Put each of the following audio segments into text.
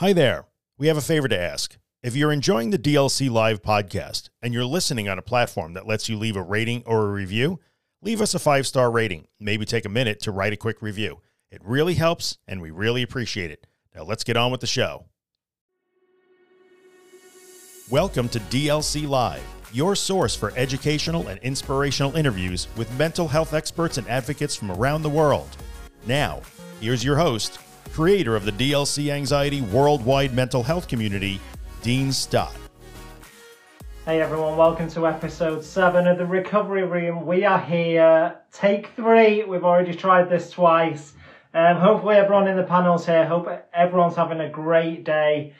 Hi there. We have a favor to ask. If you're enjoying the DLC Live podcast and you're listening on a platform that lets you leave a rating or a review, leave us a five star rating. Maybe take a minute to write a quick review. It really helps, and we really appreciate it. Now let's get on with the show. Welcome to DLC Live, your source for educational and inspirational interviews with mental health experts and advocates from around the world. Now, here's your host, creator of the DLC Anxiety Worldwide Mental Health Community, Dean Stott. Hey everyone, welcome to episode 7 of the Recovery Room. We are here, take three. We've already tried this twice. Um, hopefully, everyone in the panel's here. Hope everyone's having a great day.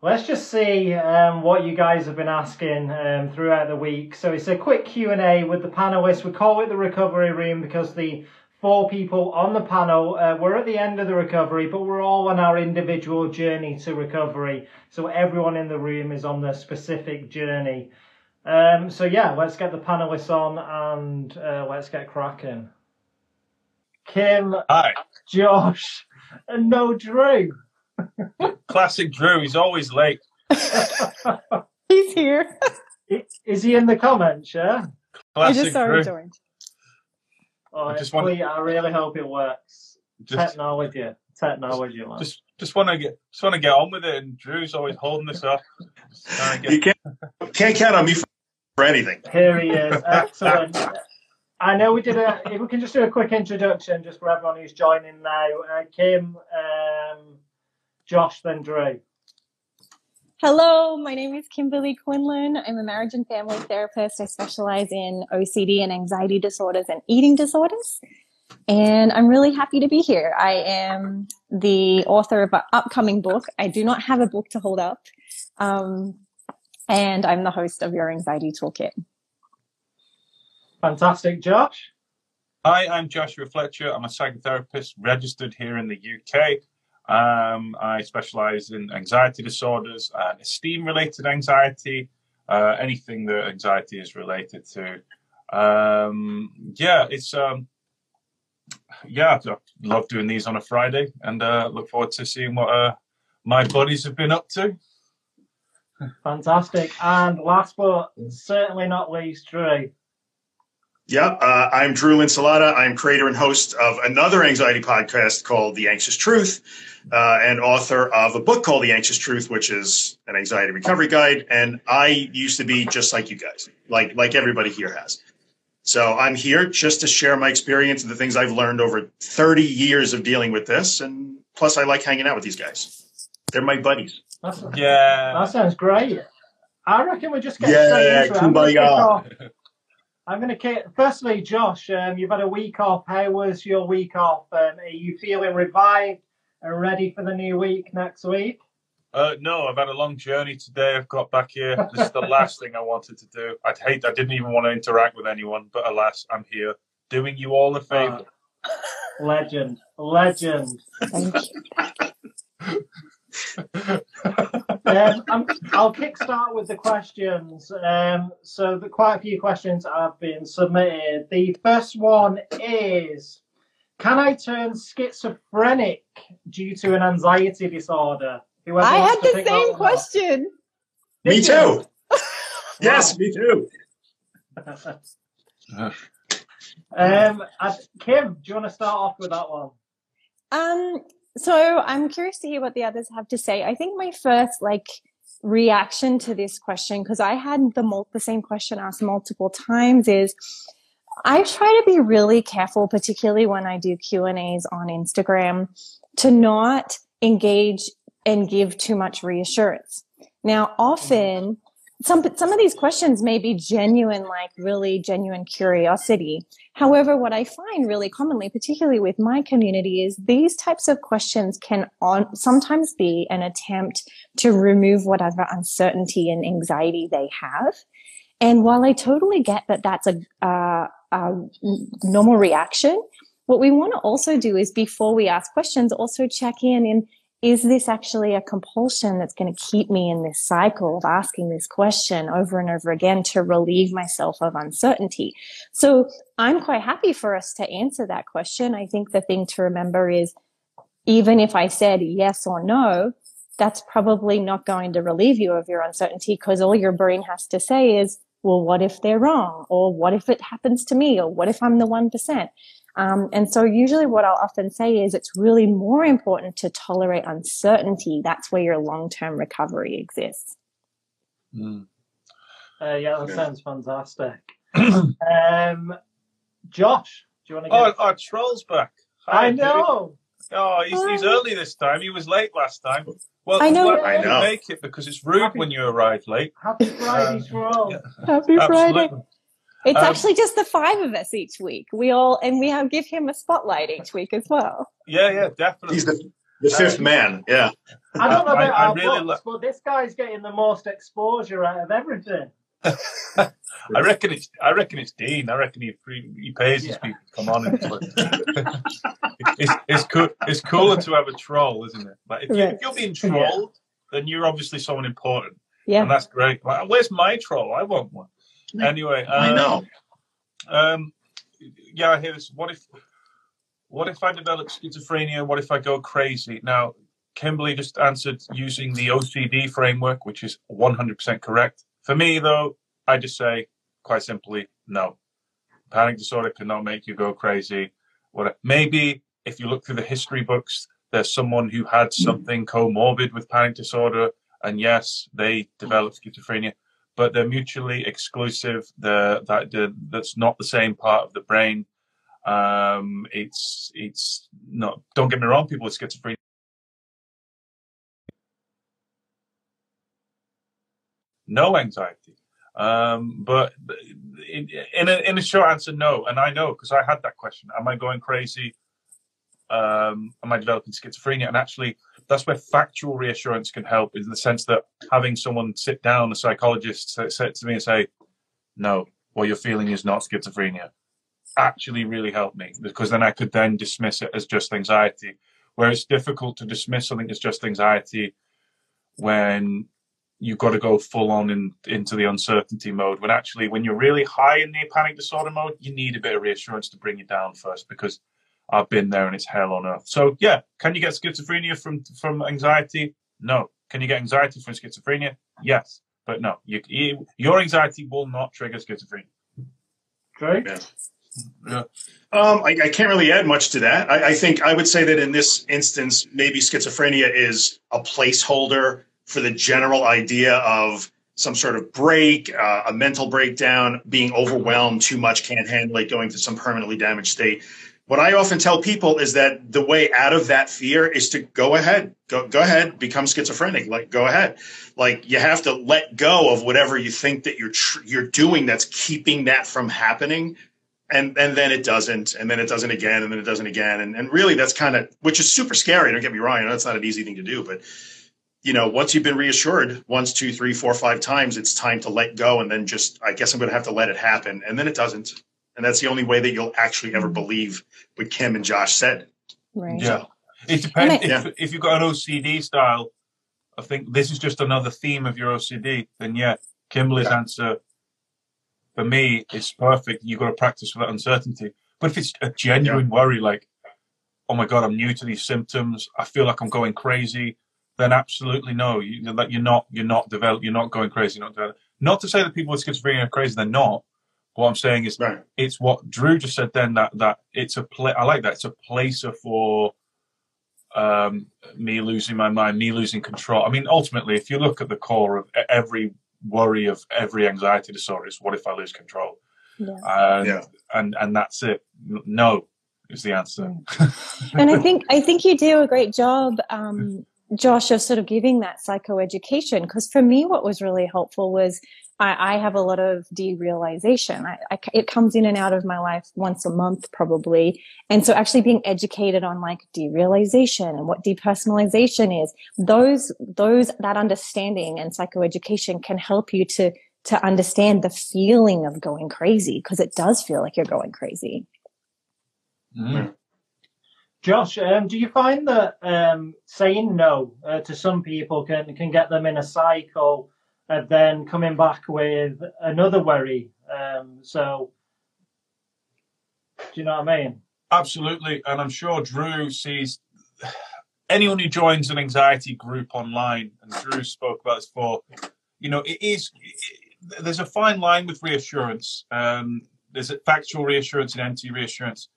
Let's just see um, what you guys have been asking um, throughout the week. So it's a quick Q&A with the panelists. We call it the Recovery Room because the four people on the panel. Uh, we're at the end of the recovery, but we're all on our individual journey to recovery. So everyone in the room is on their specific journey. Um, so yeah, let's get the panelists on and uh, let's get cracking. Kim, Hi. Josh, and no Drew. Classic Drew. He's always late. He's here. Is he in the comments? Yeah. I Classic just saw Drew. him joined. Oh, I just want- please, I really hope it works. Just, Technology, technology, man. just, just want to get, just want to get on with it. And Drew's always holding us up. Just trying to You can't can't count on me for anything. Here he is. Excellent. I know we did a. If we can just do a quick introduction, just for everyone who's joining now. Uh, Kim, um, Josh, then Drew. Hello, my name is Kimberley Quinlan. I'm a marriage and family therapist. I specialize in OCD and anxiety disorders and eating disorders. And I'm really happy to be here. I am the author of an upcoming book. I do not have a book to hold up. Um, and I'm the host of your anxiety toolkit. Fantastic, Josh. Hi, I'm Joshua Fletcher. I'm a psychotherapist registered here in the UK. Um, I specialize in anxiety disorders and esteem related anxiety, uh, anything that anxiety is related to. Um, yeah, it's, um, yeah, I love doing these on a Friday and uh, look forward to seeing what uh, my buddies have been up to. Fantastic. And last but certainly not least, Drew. Yep, uh, I'm Drew Linsalata. I'm creator and host of another anxiety podcast called The Anxious Truth, uh, and author of a book called The Anxious Truth, which is an anxiety recovery guide. And I used to be just like you guys, like like everybody here has. So I'm here just to share my experience and the things I've learned over 30 years of dealing with this, and plus I like hanging out with these guys. They're my buddies. That's, Yeah. That sounds great. I reckon we're just get Yeah, straight into it. I'm gonna kumbaya. kick off. I'm going to kick. Firstly, Josh, um, you've had a week off. How was your week off? Um, are you feeling revived and ready for the new week next week? Uh, no, I've had a long journey today. I've got back here. This is the last thing I wanted to do. I'd hate. I didn't even want to interact with anyone, but alas, I'm here doing you all a favor. Legend, legend. Thank you. Um, I'm, I'll kickstart with the questions. Um, so, the, quite a few questions have been submitted. The first one is Can I turn schizophrenic due to an anxiety disorder? Whoever I had the same one up. question. Me too. Yes, me too. um, Kim, do you want to start off with that one? Um, so I'm curious to hear what the others have to say. I think my first like reaction to this question, because I had the mul- the same question asked multiple times, is I try to be really careful, particularly when I do Q and A's on Instagram, to not engage and give too much reassurance. Now, mm-hmm. often some some of these questions may be genuine, like really genuine curiosity. However, what I find really commonly, particularly with my community, is these types of questions can on, sometimes be an attempt to remove whatever uncertainty and anxiety they have. And while I totally get that that's a, uh, a normal reaction, what we want to also do is before we ask questions, also check in and is this actually a compulsion that's going to keep me in this cycle of asking this question over and over again to relieve myself of uncertainty? So I'm quite happy for us to answer that question. I think the thing to remember is even if I said yes or no, that's probably not going to relieve you of your uncertainty because all your brain has to say is, well, what if they're wrong? Or what if it happens to me? Or what if I'm the 1%? Um, and so usually what I'll often say is it's really more important to tolerate uncertainty. That's where your long-term recovery exists. Mm. Uh, yeah, that sounds fantastic. um, Josh, do you want to? Get Oh, our troll's back. Hi, I know. Dude. Oh, he's, he's early this time. He was late last time. Well, I know. I know. Make it because it's rude Happy, when you arrive late. Happy Friday, troll. Yeah. Happy Friday. It's um, actually just the five of us each week. We all and we have give him a spotlight each week as well. Yeah, yeah, definitely. He's the, the fifth man. Yeah. I don't know about I, our I really books, lo- but this guy's getting the most exposure out of everything. I reckon it's. I reckon it's Dean. I reckon he he pays his people to come on. And it's, it's cool. It's cooler to have a troll, isn't it? Like if, you, if you're being trolled, yeah. then you're obviously someone important. Yeah, and that's great. Like, where's my troll? I want one. Anyway, um, I know. Um, yeah, I hear this. What if? What if I develop schizophrenia? What if I go crazy? Now, Kimberley just answered using the OCD framework, which is 100% correct. For me, though, I just say quite simply, no. Panic disorder cannot make you go crazy. What maybe if you look through the history books, there's someone who had something comorbid with panic disorder, and yes, they developed schizophrenia, but they're mutually exclusive. The that that's not the same part of the brain. Um, it's it's not. Don't get me wrong. People with schizophrenia no anxiety. Um, but in, in, a, in a short answer, no. And I know because I had that question: Am I going crazy? Um, am I developing schizophrenia? And actually, that's where factual reassurance can help, in the sense that having someone sit down, a psychologist, say, say to me and say, "No, what you're feeling is not schizophrenia," actually really helped me because then I could then dismiss it as just anxiety. Where it's difficult to dismiss something as just anxiety when you've got to go full on in, into the uncertainty mode. When actually, when you're really high in the panic disorder mode, you need a bit of reassurance to bring you down first because I've been there and it's hell on earth. So yeah, can you get schizophrenia from from anxiety? No. Can you get anxiety from schizophrenia? Yes, but no. You, you your anxiety will not trigger schizophrenia. Okay. Yeah. Yeah. Um, I, I, can't really add much to that. I, I think I would say that in this instance, maybe schizophrenia is a placeholder for the general idea of some sort of break, uh, a mental breakdown, being overwhelmed, too much, can't handle it, going to some permanently damaged state. What I often tell people is that the way out of that fear is to go ahead, go, go ahead, become schizophrenic. Like, go ahead. Like, you have to let go of whatever you think that you're tr- you're doing that's keeping that from happening, and and then it doesn't, and then it doesn't again, and then it doesn't again, and and really that's kind of which is super scary. Don't get me wrong, I know it's not an easy thing to do, but you know, once you've been reassured once, two, three, four, five times, it's time to let go and then just, I guess I'm going to have to let it happen. And then it doesn't. And that's the only way that you'll actually ever mm. believe what Kim and Josh said. Right. Yeah. It depends. if, yeah. if you've got an OCD style, I think this is just another theme of your OCD, then yeah, Kimberley's yeah. answer for me is perfect. You've got to practice with that uncertainty. But if it's a genuine yeah. worry, like, oh my God, I'm new to these symptoms, I feel like I'm going crazy, then absolutely no. You, that you're not you're not develop you're not going crazy. Not develop. not to say that people with schizophrenia are crazy. They're not. What I'm saying is, right. it's what Drew just said. Then that that it's a play. I like that. It's a placer for um, me losing my mind, me losing control. I mean, ultimately, if you look at the core of every worry of every anxiety disorder, it's what if I lose control? Yeah. And, yeah. and and that's it. No, is the answer. and I think I think you do a great job um, Josh, of sort of giving that psychoeducation. Because for me, what was really helpful was I, I have a lot of derealization. I, I, it comes in and out of my life once a month, probably. And so actually being educated on like derealization and what depersonalization is, those, those, that understanding and psychoeducation can help you to, to understand the feeling of going crazy because it does feel like you're going crazy. Mm. Josh, um, do you find that um, saying no uh, to some people can can get them in a cycle, and then coming back with another worry? Um, so, do you know what I mean? Absolutely, and I'm sure Drew sees. anyone who joins an anxiety group online, and Drew spoke about this before, you know, it is. It, there's a fine line with reassurance. Um, there's factual reassurance and empty reassurance.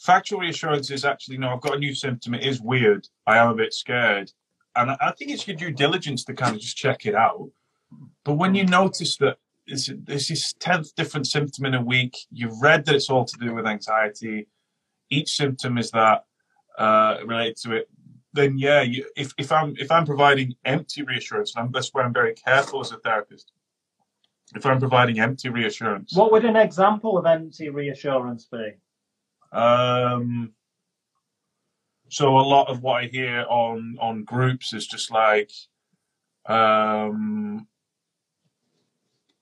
Factual reassurance is actually, no, I've got a new symptom. It is weird. I am a bit scared. And I, I think it's your due diligence to kind of just check it out. But when you notice that there's, there's this 10th different symptom in a week, you've read that it's all to do with anxiety, each symptom is that uh, related to it, then yeah, you, if, if I'm if I'm providing empty reassurance, and I'm, that's where I'm very careful as a therapist. If I'm providing empty reassurance, What would an example of empty reassurance be? Um, so a lot of what I hear on on groups is just like, um,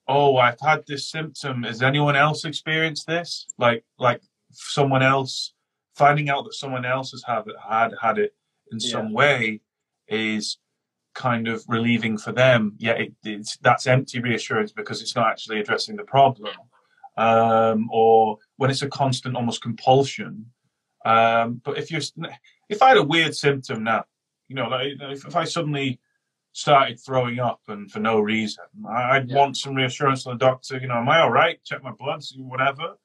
oh, I've had this symptom. Has anyone else experienced this? Like like someone else finding out that someone else has had had had it in Yeah. some way is kind of relieving for them. yet it, it's that's empty reassurance because it's not actually addressing the problem. Um, or when it's a constant, almost compulsion. Um, but if you're, if I had a weird symptom now, you know, like if, if I suddenly started throwing up and for no reason, I- I'd Yeah. want some reassurance from the doctor. You know, am I all right? Check my blood, see whatever,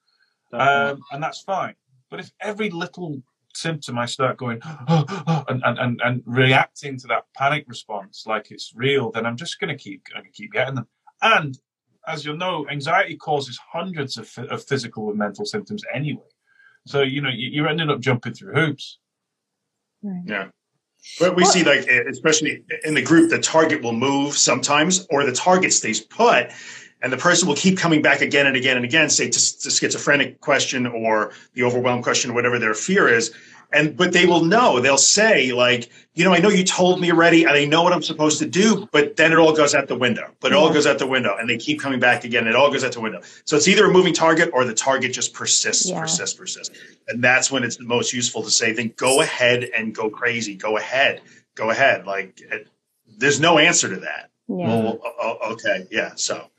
um, and that's fine. But if every little symptom I start going and, and, and, and reacting to that panic response like it's real, then I'm just going to keep I keep getting them. And as you'll know, anxiety causes hundreds of, of physical and mental symptoms anyway. So you know you, you're ending up jumping through hoops. Yeah. But we Well- see like especially in the group, the target will move sometimes, or the target stays put, and the person will keep coming back again and again and again, say to the schizophrenic question or the overwhelmed question, or whatever their fear is. And but they will know. They'll say like, you know, I know you told me already, and I know what I'm supposed to do, but then it all goes out the window. But it all goes out the window, and they keep coming back again. It all goes out the window. So it's either a moving target or the target just persists, Yeah. persists, persists. And that's when it's the most useful to say, then go ahead and go crazy. Go ahead. Go ahead. Like, it, there's no answer to that. Yeah. Well, okay. Yeah. So,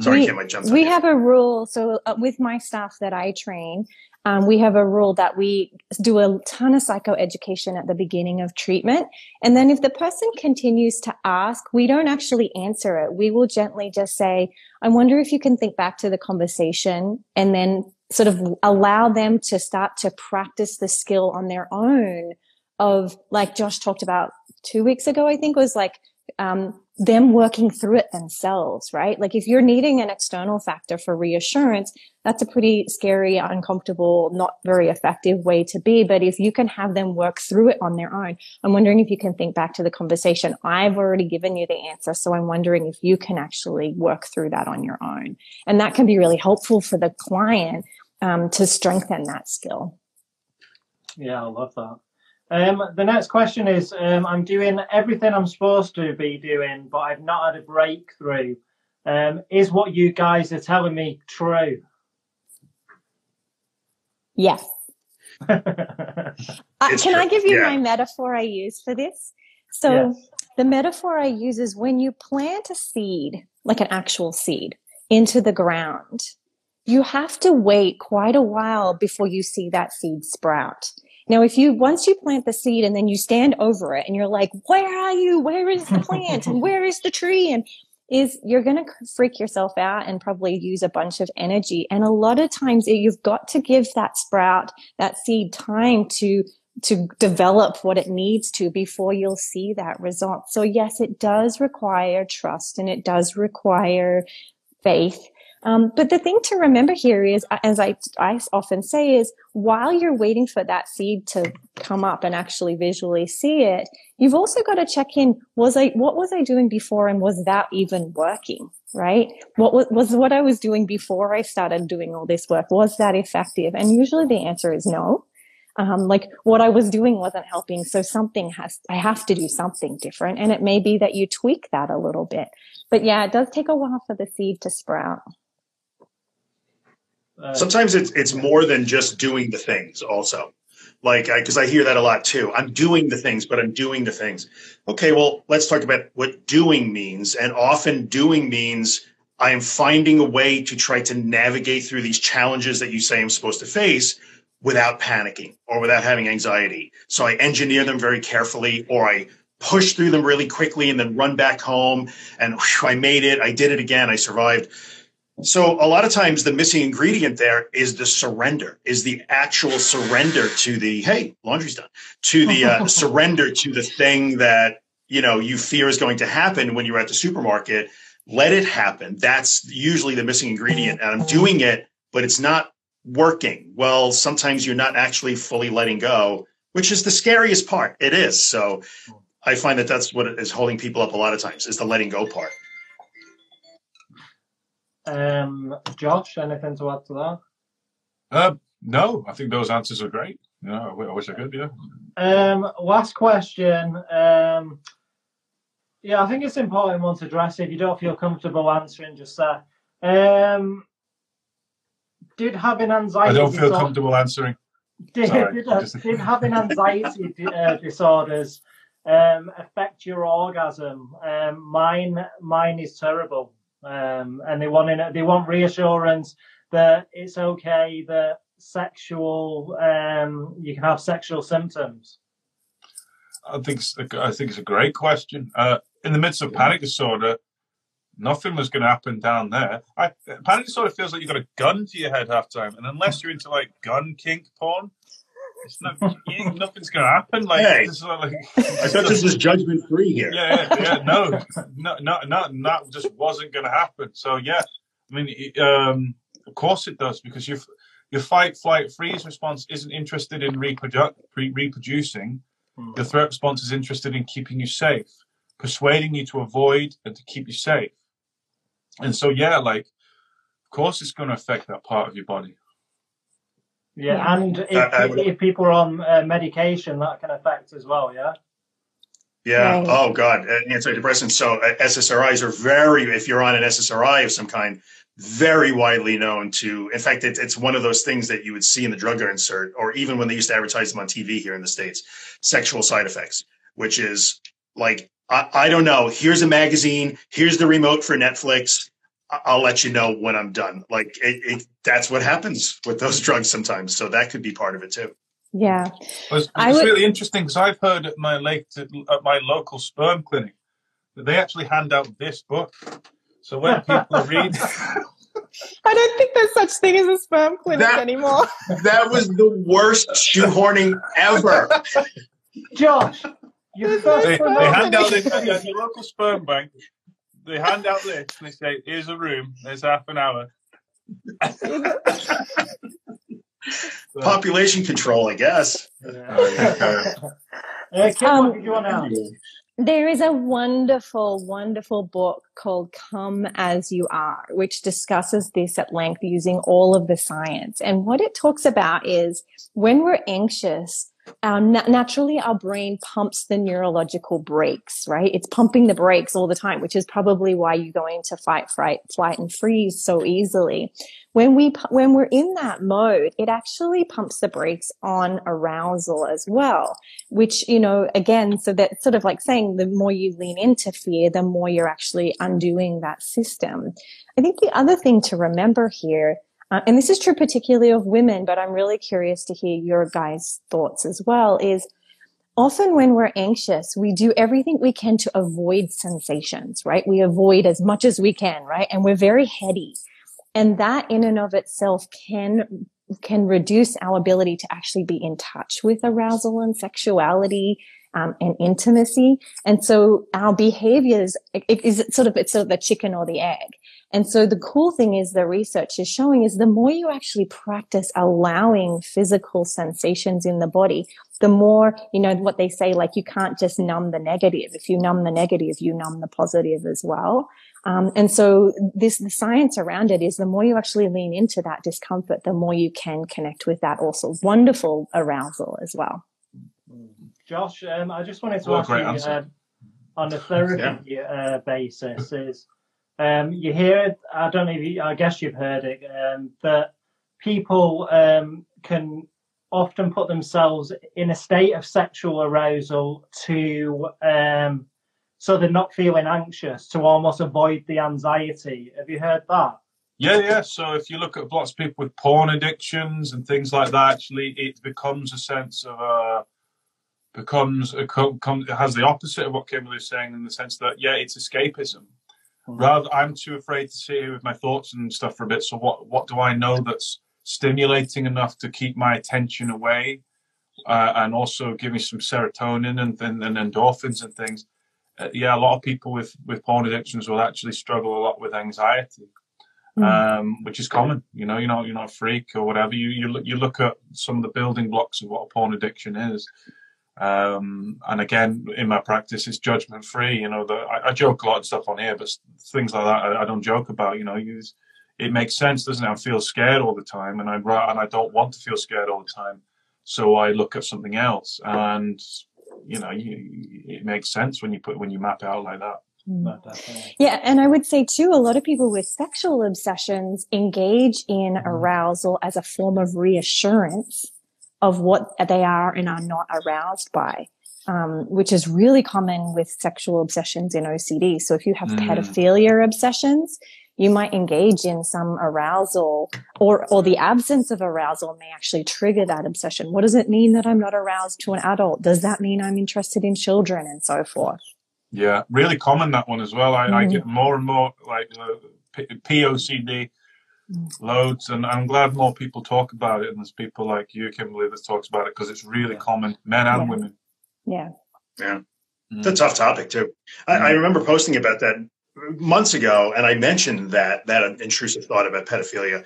sorry, we, Kim, I jumped we have a rule. So uh, with my staff that I train, um, we have a rule that we do a ton of psychoeducation at the beginning of treatment. And then if the person continues to ask, we don't actually answer it. We will gently just say, I wonder if you can think back to the conversation and then sort of allow them to start to practice the skill on their own of like Josh talked about two weeks ago, I think was like, um, them working through it themselves, right? Like if you're needing an external factor for reassurance, that's a pretty scary, uncomfortable, not very effective way to be. But if you can have them work through it on their own, I'm wondering if you can think back to the conversation. I've already given you the answer. So I'm wondering if you can actually work through that on your own. And that can be really helpful for the client um, to strengthen that skill. Yeah, I love that. Um, the next question is um, I'm doing everything I'm supposed to be doing, but I've not had a breakthrough. Um, is what you guys are telling me true? Yes. Uh, It's can I give you Yeah. my metaphor I use for this? So Yes. the metaphor I use is when you plant a seed, like an actual seed, into the ground, you have to wait quite a while before you see that seed sprout. Now, if you, once you plant the seed and then you stand over it and you're like, where are you? Where is the plant? and where is the tree? And is you're going to freak yourself out and probably use a bunch of energy. And a lot of times you've got to give that sprout, that seed time to to develop what it needs to before you'll see that result. So yes, it does require trust and it does require faith. Um, but the thing to remember here is, as I, I often say, is while you're waiting for that seed to come up and actually visually see it, you've also got to check in, was I, what was I doing before and was that even working? Right? What was, was what I was doing before I started doing all this work? Was that effective? And usually the answer is no um, like what I was doing wasn't helping. So something has, I have to do something different. And it may be that you tweak that a little bit. But yeah, it does take a while for the seed to sprout. Uh, Sometimes it's it's more than just doing the things. Also, like because I, hear that a lot too. I'm doing the things, but I'm doing the things. Okay, well, let's talk about what doing means. And often, doing means I am finding a way to try to navigate through these challenges that you say I'm supposed to face without panicking or without having anxiety. So I engineer them very carefully or I push through them really quickly and then run back home and whew, I made it. I did it again. I survived. So a lot of times the missing ingredient there is the surrender, is the actual surrender to the hey, laundry's done, to the uh, surrender to the thing that you know you fear is going to happen when you're at the supermarket. Let it happen. That's usually the missing ingredient, and I'm doing it, but it's not working. Well, sometimes you're not actually fully letting go, which is the scariest part. It is. So I find that that's what is holding people up a lot of times is the letting go part. Um, Josh, anything to add to that? Uh, no, I think those answers are great. Yeah, I wish I could. Yeah. Um, last question. Um, yeah, I think it's important one to address. If you don't feel comfortable answering, just that. Um, did having anxiety? I don't feel disorder, comfortable answering. Did, did, did, having anxiety uh, disorders um, affect your orgasm? Um, mine, mine is terrible um, and they want in, they want reassurance that it's okay that sexual um, you can have sexual symptoms. I think I think it's a great question. Uh, in the midst of panic disorder, nothing was going to happen down there. I, panic disorder feels like you've got a gun to your head half time, and unless you're into like gun kink porn, it's not, nothing's going to happen. Like, hey, like I thought this was judgment free here. Yeah, yeah, yeah, no, no, no, no, that just wasn't going to happen. So yeah, I mean, um, of course it does because your your fight, flight, freeze response isn't interested in reprodu- re- reproducing. Hmm. Your threat response is interested in keeping you safe, persuading you to avoid and to keep you safe. And so yeah, like, of course it's going to affect that part of your body. Yeah, and if, uh, if people are on uh, medication, that can affect as well. Yeah. Yeah. Right. Oh God, uh, antidepressants. So uh, SSRIs are very. If you're on an SSRI of some kind, very widely known to. In fact, it, it's one of those things that you would see in the drug insert, or even when they used to advertise them on TV here in the states. Sexual side effects, which is like I, I don't know. Here's a magazine. Here's the remote for Netflix. I'll let you know when I'm done. Like it, it, that's what happens with those drugs sometimes. So that could be part of it too. Yeah, well, it's, it's would... really interesting because I've heard at my late at my local sperm clinic that they actually hand out this book. So when people read. I don't think there's such thing as a sperm clinic that, anymore. that was the worst shoehorning ever. Josh, you they, they hand out this at your local sperm bank they hand out this and they say, "Here's a room. There's half an hour." Population control, I guess. Yeah. uh, Kim, um, what you want to there is a wonderful, wonderful book called Come As You Are, which discusses this at length using all of the science. And what it talks about is when we're anxious, um, na- naturally our brain pumps the neurological brakes, right? It's pumping the brakes all the time, which is probably why you go into fight, fright, flight and freeze so easily. When we, when we're in that mode, it actually pumps the brakes on arousal as well, which, you know, again, so that's sort of like saying the more you lean into fear, the more you're actually undoing that system. I think the other thing to remember here uh, and this is true particularly of women, but I'm really curious to hear your guys' thoughts as well, is often when we're anxious, we do everything we can to avoid sensations, right? We avoid as much as we can, right? And we're very heady. And that in and of itself can can reduce our ability to actually be in touch with arousal and sexuality um, and intimacy. And so our behaviors it is sort of it's sort of the chicken or the egg. And so the cool thing is the research is showing is the more you actually practice allowing physical sensations in the body, the more, you know, what they say, like you can't just numb the negative. If you numb the negative, you numb the positive as well. Um, and so this, the science around it is the more you actually lean into that discomfort, the more you can connect with that also wonderful arousal as well. Josh, um, I just wanted to well, ask you, uh, on a therapy yeah. uh, basis is, um, you hear, I don't know if you, I guess you've heard it, um, that people um, can often put themselves in a state of sexual arousal to, um, so they're not feeling anxious, to almost avoid the anxiety. Have you heard that? Yeah, yeah. So if you look at lots of people with porn addictions and things like that, actually, it becomes a sense of uh, becomes a com- has the opposite of what Kimberley is saying in the sense that yeah, it's escapism. Mm-hmm. Rather, I'm too afraid to sit here with my thoughts and stuff for a bit. So what what do I know that's stimulating enough to keep my attention away, uh, and also give me some serotonin and and, and endorphins and things? Uh, yeah, a lot of people with with porn addictions will actually struggle a lot with anxiety. Mm. Um, which is common, you know. You're not you're not a freak or whatever. You you look you look at some of the building blocks of what a porn addiction is, um, and again, in my practice, it's judgment free. You know, the, I, I, joke a lot of stuff on here, but things like that I, I don't joke about. You know, you, it makes sense, doesn't it? I feel scared all the time, and I and I don't want to feel scared all the time, so I look at something else, and you know, you, it makes sense when you put when you map it out like that. Mm. Yeah, and I would say too, a lot of people with sexual obsessions engage in mm-hmm. arousal as a form of reassurance of what they are and are not aroused by, um, which is really common with sexual obsessions in OCD. So if you have mm. pedophilia obsessions, you might engage in some arousal or, or the absence of arousal may actually trigger that obsession. What does it mean that I'm not aroused to an adult? Does that mean I'm interested in children and so forth? Yeah, really common that one as well. I, mm. I get more and more like uh, P- POCD loads and i'm glad more people talk about it and there's people like you kimberly that talks about it because it's really yeah. common men and yeah. women yeah yeah mm. it's a tough topic too I, I, mm. remember posting about that months ago and i mentioned that that intrusive thought about pedophilia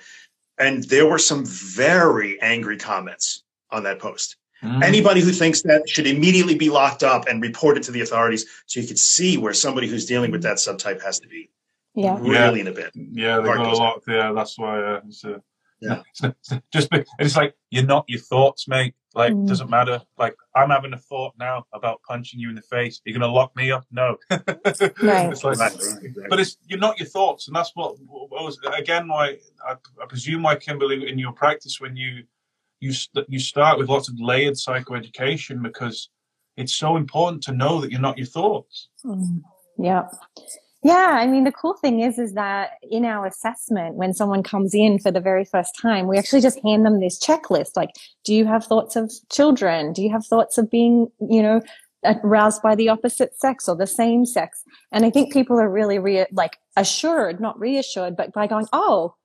and there were some very angry comments on that post mm. anybody who thinks that should immediately be locked up and reported to the authorities so you could see where somebody who's dealing with that subtype has to be yeah. Really in a bit. Yeah they got a lot yeah that's why uh, it's, uh, yeah. just it's like you're not your thoughts mate. Like mm. doesn't matter. Like i'm having a thought now about punching you in the face. You're gonna lock me up? No. Right. it's like, but it's you're not your thoughts and that's what, what was again why I, I presume why kimberly in your practice when you you you start with lots of layered psychoeducation because it's so important to know that you're not your thoughts. Mm. yeah yeah, I mean, the cool thing is, is that in our assessment, when someone comes in for the very first time, we actually just hand them this checklist. Like, do you have thoughts of children? Do you have thoughts of being, you know, aroused by the opposite sex or the same sex? And I think people are really re- like assured, not reassured, but by going, oh,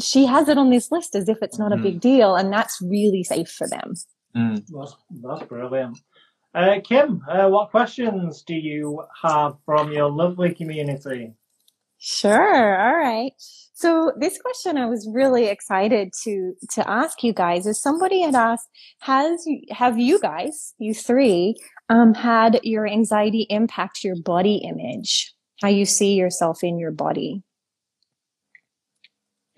she has it on this list as if it's not mm. a big deal. And that's really safe for them. Mm. That's, that's brilliant. Uh, Kim, uh, what questions do you have from your lovely community? Sure. All right. So this question I was really excited to to ask you guys is somebody had asked, has you have you guys, you three, um, had your anxiety impact your body image? How you see yourself in your body?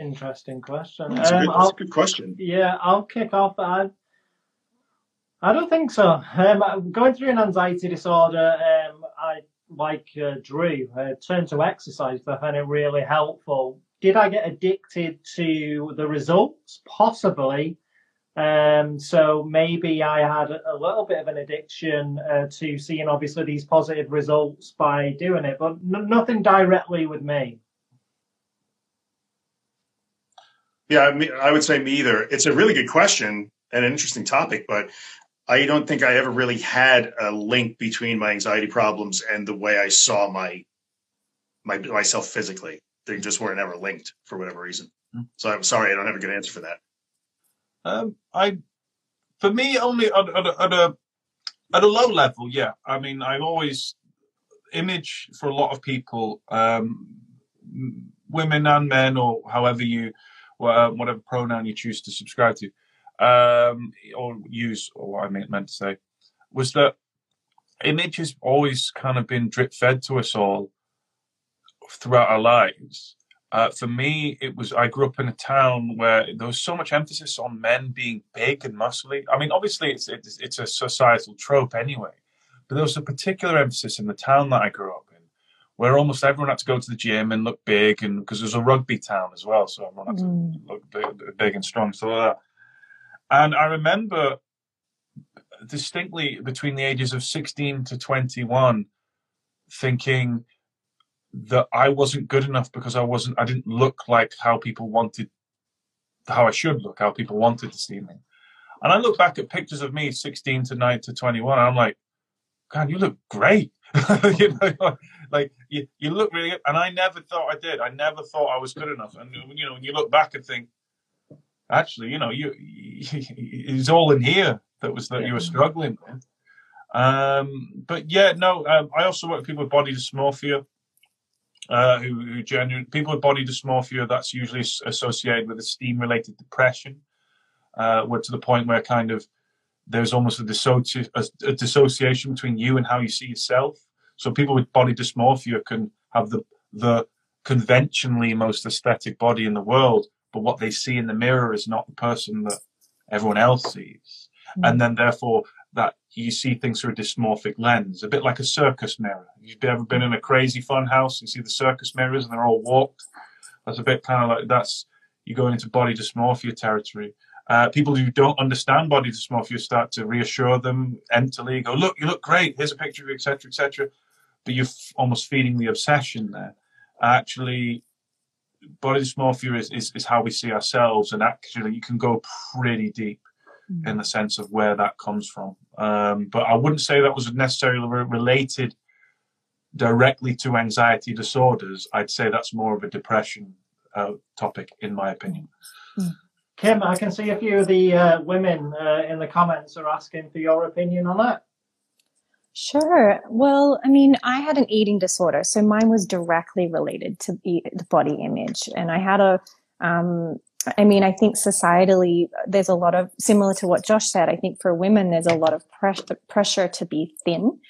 Interesting question. That's, um, a, good, that's a good question. Yeah, I'll kick off. I I don't think so. Um, going through an anxiety disorder, um, I like uh, Drew uh, turned to exercise. I found it really helpful. Did I get addicted to the results? Possibly. Um, so maybe I had a little bit of an addiction uh, to seeing obviously these positive results by doing it, but n- nothing directly with me. Yeah, I would say me either. It's a really good question and an interesting topic, but I don't think I ever really had a link between my anxiety problems and the way I saw my my myself physically. They just weren't ever linked for whatever reason. Hmm. So I'm sorry, I don't have a good answer for that. Um, I, for me, only at, at, a, at a at a low level, yeah. I mean, I've always image for a lot of people, um, women and men, or however you, whatever pronoun you choose to subscribe to um, or use, or what I meant, meant to say, was that image has always kind of been drip fed to us all throughout our lives. Uh, for me, it was I grew up in a town where there was so much emphasis on men being big and muscly. I mean, obviously, it's it's, it's a societal trope anyway, but there was a particular emphasis in the town that I grew up in, where almost everyone had to go to the gym and look big, and because it was a rugby town as well, so everyone had to mm. look big, big and strong. So that and I remember distinctly between the ages of 16 to 21 thinking, that I wasn't good enough because I wasn't I didn't look like how people wanted how I should look, how people wanted to see me. And I look back at pictures of me 16 to 9 to 21, I'm like, God, you look great. you know, like you, you look really good. And I never thought I did. I never thought I was good enough. And you know, when you look back and think, actually, you know, you, it's all in here that was that you were struggling with. Um, but yeah, no, um, I also work with people with body dysmorphia. Uh, who, who genuine people with body dysmorphia that's usually associated with esteem related depression uh, where to the point where kind of there's almost a, dissoci- a, a, dissociation between you and how you see yourself so people with body dysmorphia can have the the conventionally most aesthetic body in the world but what they see in the mirror is not the person that everyone else sees mm-hmm. and then therefore that you see things through a dysmorphic lens, a bit like a circus mirror. You've ever been in a crazy fun house you see the circus mirrors and they're all warped? That's a bit kind of like that's you going into body dysmorphia territory. Uh, people who don't understand body dysmorphia start to reassure them mentally, go, look, you look great, here's a picture of you, etc., etc. But you're f- almost feeding the obsession there. Actually, body dysmorphia is, is, is how we see ourselves, and actually, you can go pretty deep in the sense of where that comes from. Um, but I wouldn't say that was necessarily related directly to anxiety disorders. I'd say that's more of a depression uh, topic, in my opinion. Hmm. Kim, I can see a few of the uh, women uh, in the comments are asking for your opinion on that. Sure. Well, I mean, I had an eating disorder, so mine was directly related to the body image, and I had a um, I mean, I think societally, there's a lot of similar to what Josh said. I think for women, there's a lot of pressure, to be thin,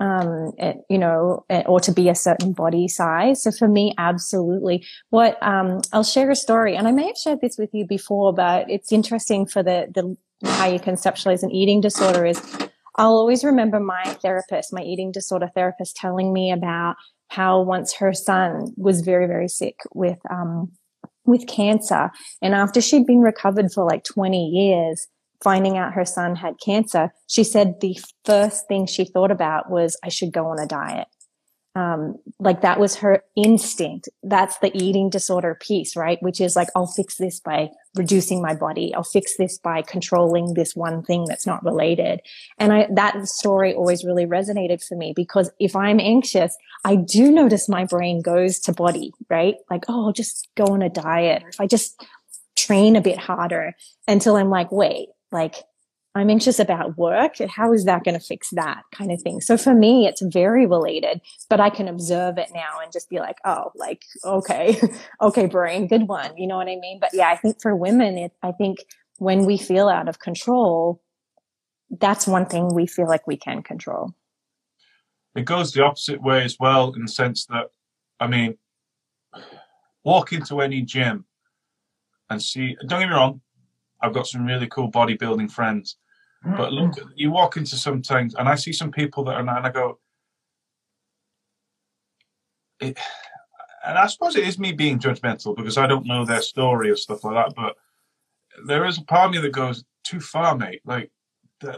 um, you know, or to be a certain body size. So for me, absolutely. What um, I'll share a story, and I may have shared this with you before, but it's interesting for the the how you conceptualize an eating disorder is. I'll always remember my therapist, my eating disorder therapist, telling me about how once her son was very, very sick with um, with cancer. And after she'd been recovered for like 20 years, finding out her son had cancer, she said the first thing she thought about was, I should go on a diet um, like that was her instinct. That's the eating disorder piece, right? Which is like, I'll fix this by reducing my body. I'll fix this by controlling this one thing that's not related. And I, that story always really resonated for me because if I'm anxious, I do notice my brain goes to body, right? Like, oh, I'll just go on a diet. If I just train a bit harder until I'm like, wait, like I'm anxious about work. How is that going to fix that kind of thing? So for me, it's very related, but I can observe it now and just be like, oh, like, okay, okay, brain, good one. You know what I mean? But yeah, I think for women, it, I think when we feel out of control, that's one thing we feel like we can control. It goes the opposite way as well, in the sense that, I mean, walk into any gym and see, don't get me wrong, I've got some really cool bodybuilding friends. Mm-hmm. But look, you walk into some things, and I see some people that are, and I go, it, and I suppose it is me being judgmental because I don't know their story or stuff like that. But there is a part of me that goes too far, mate. Like,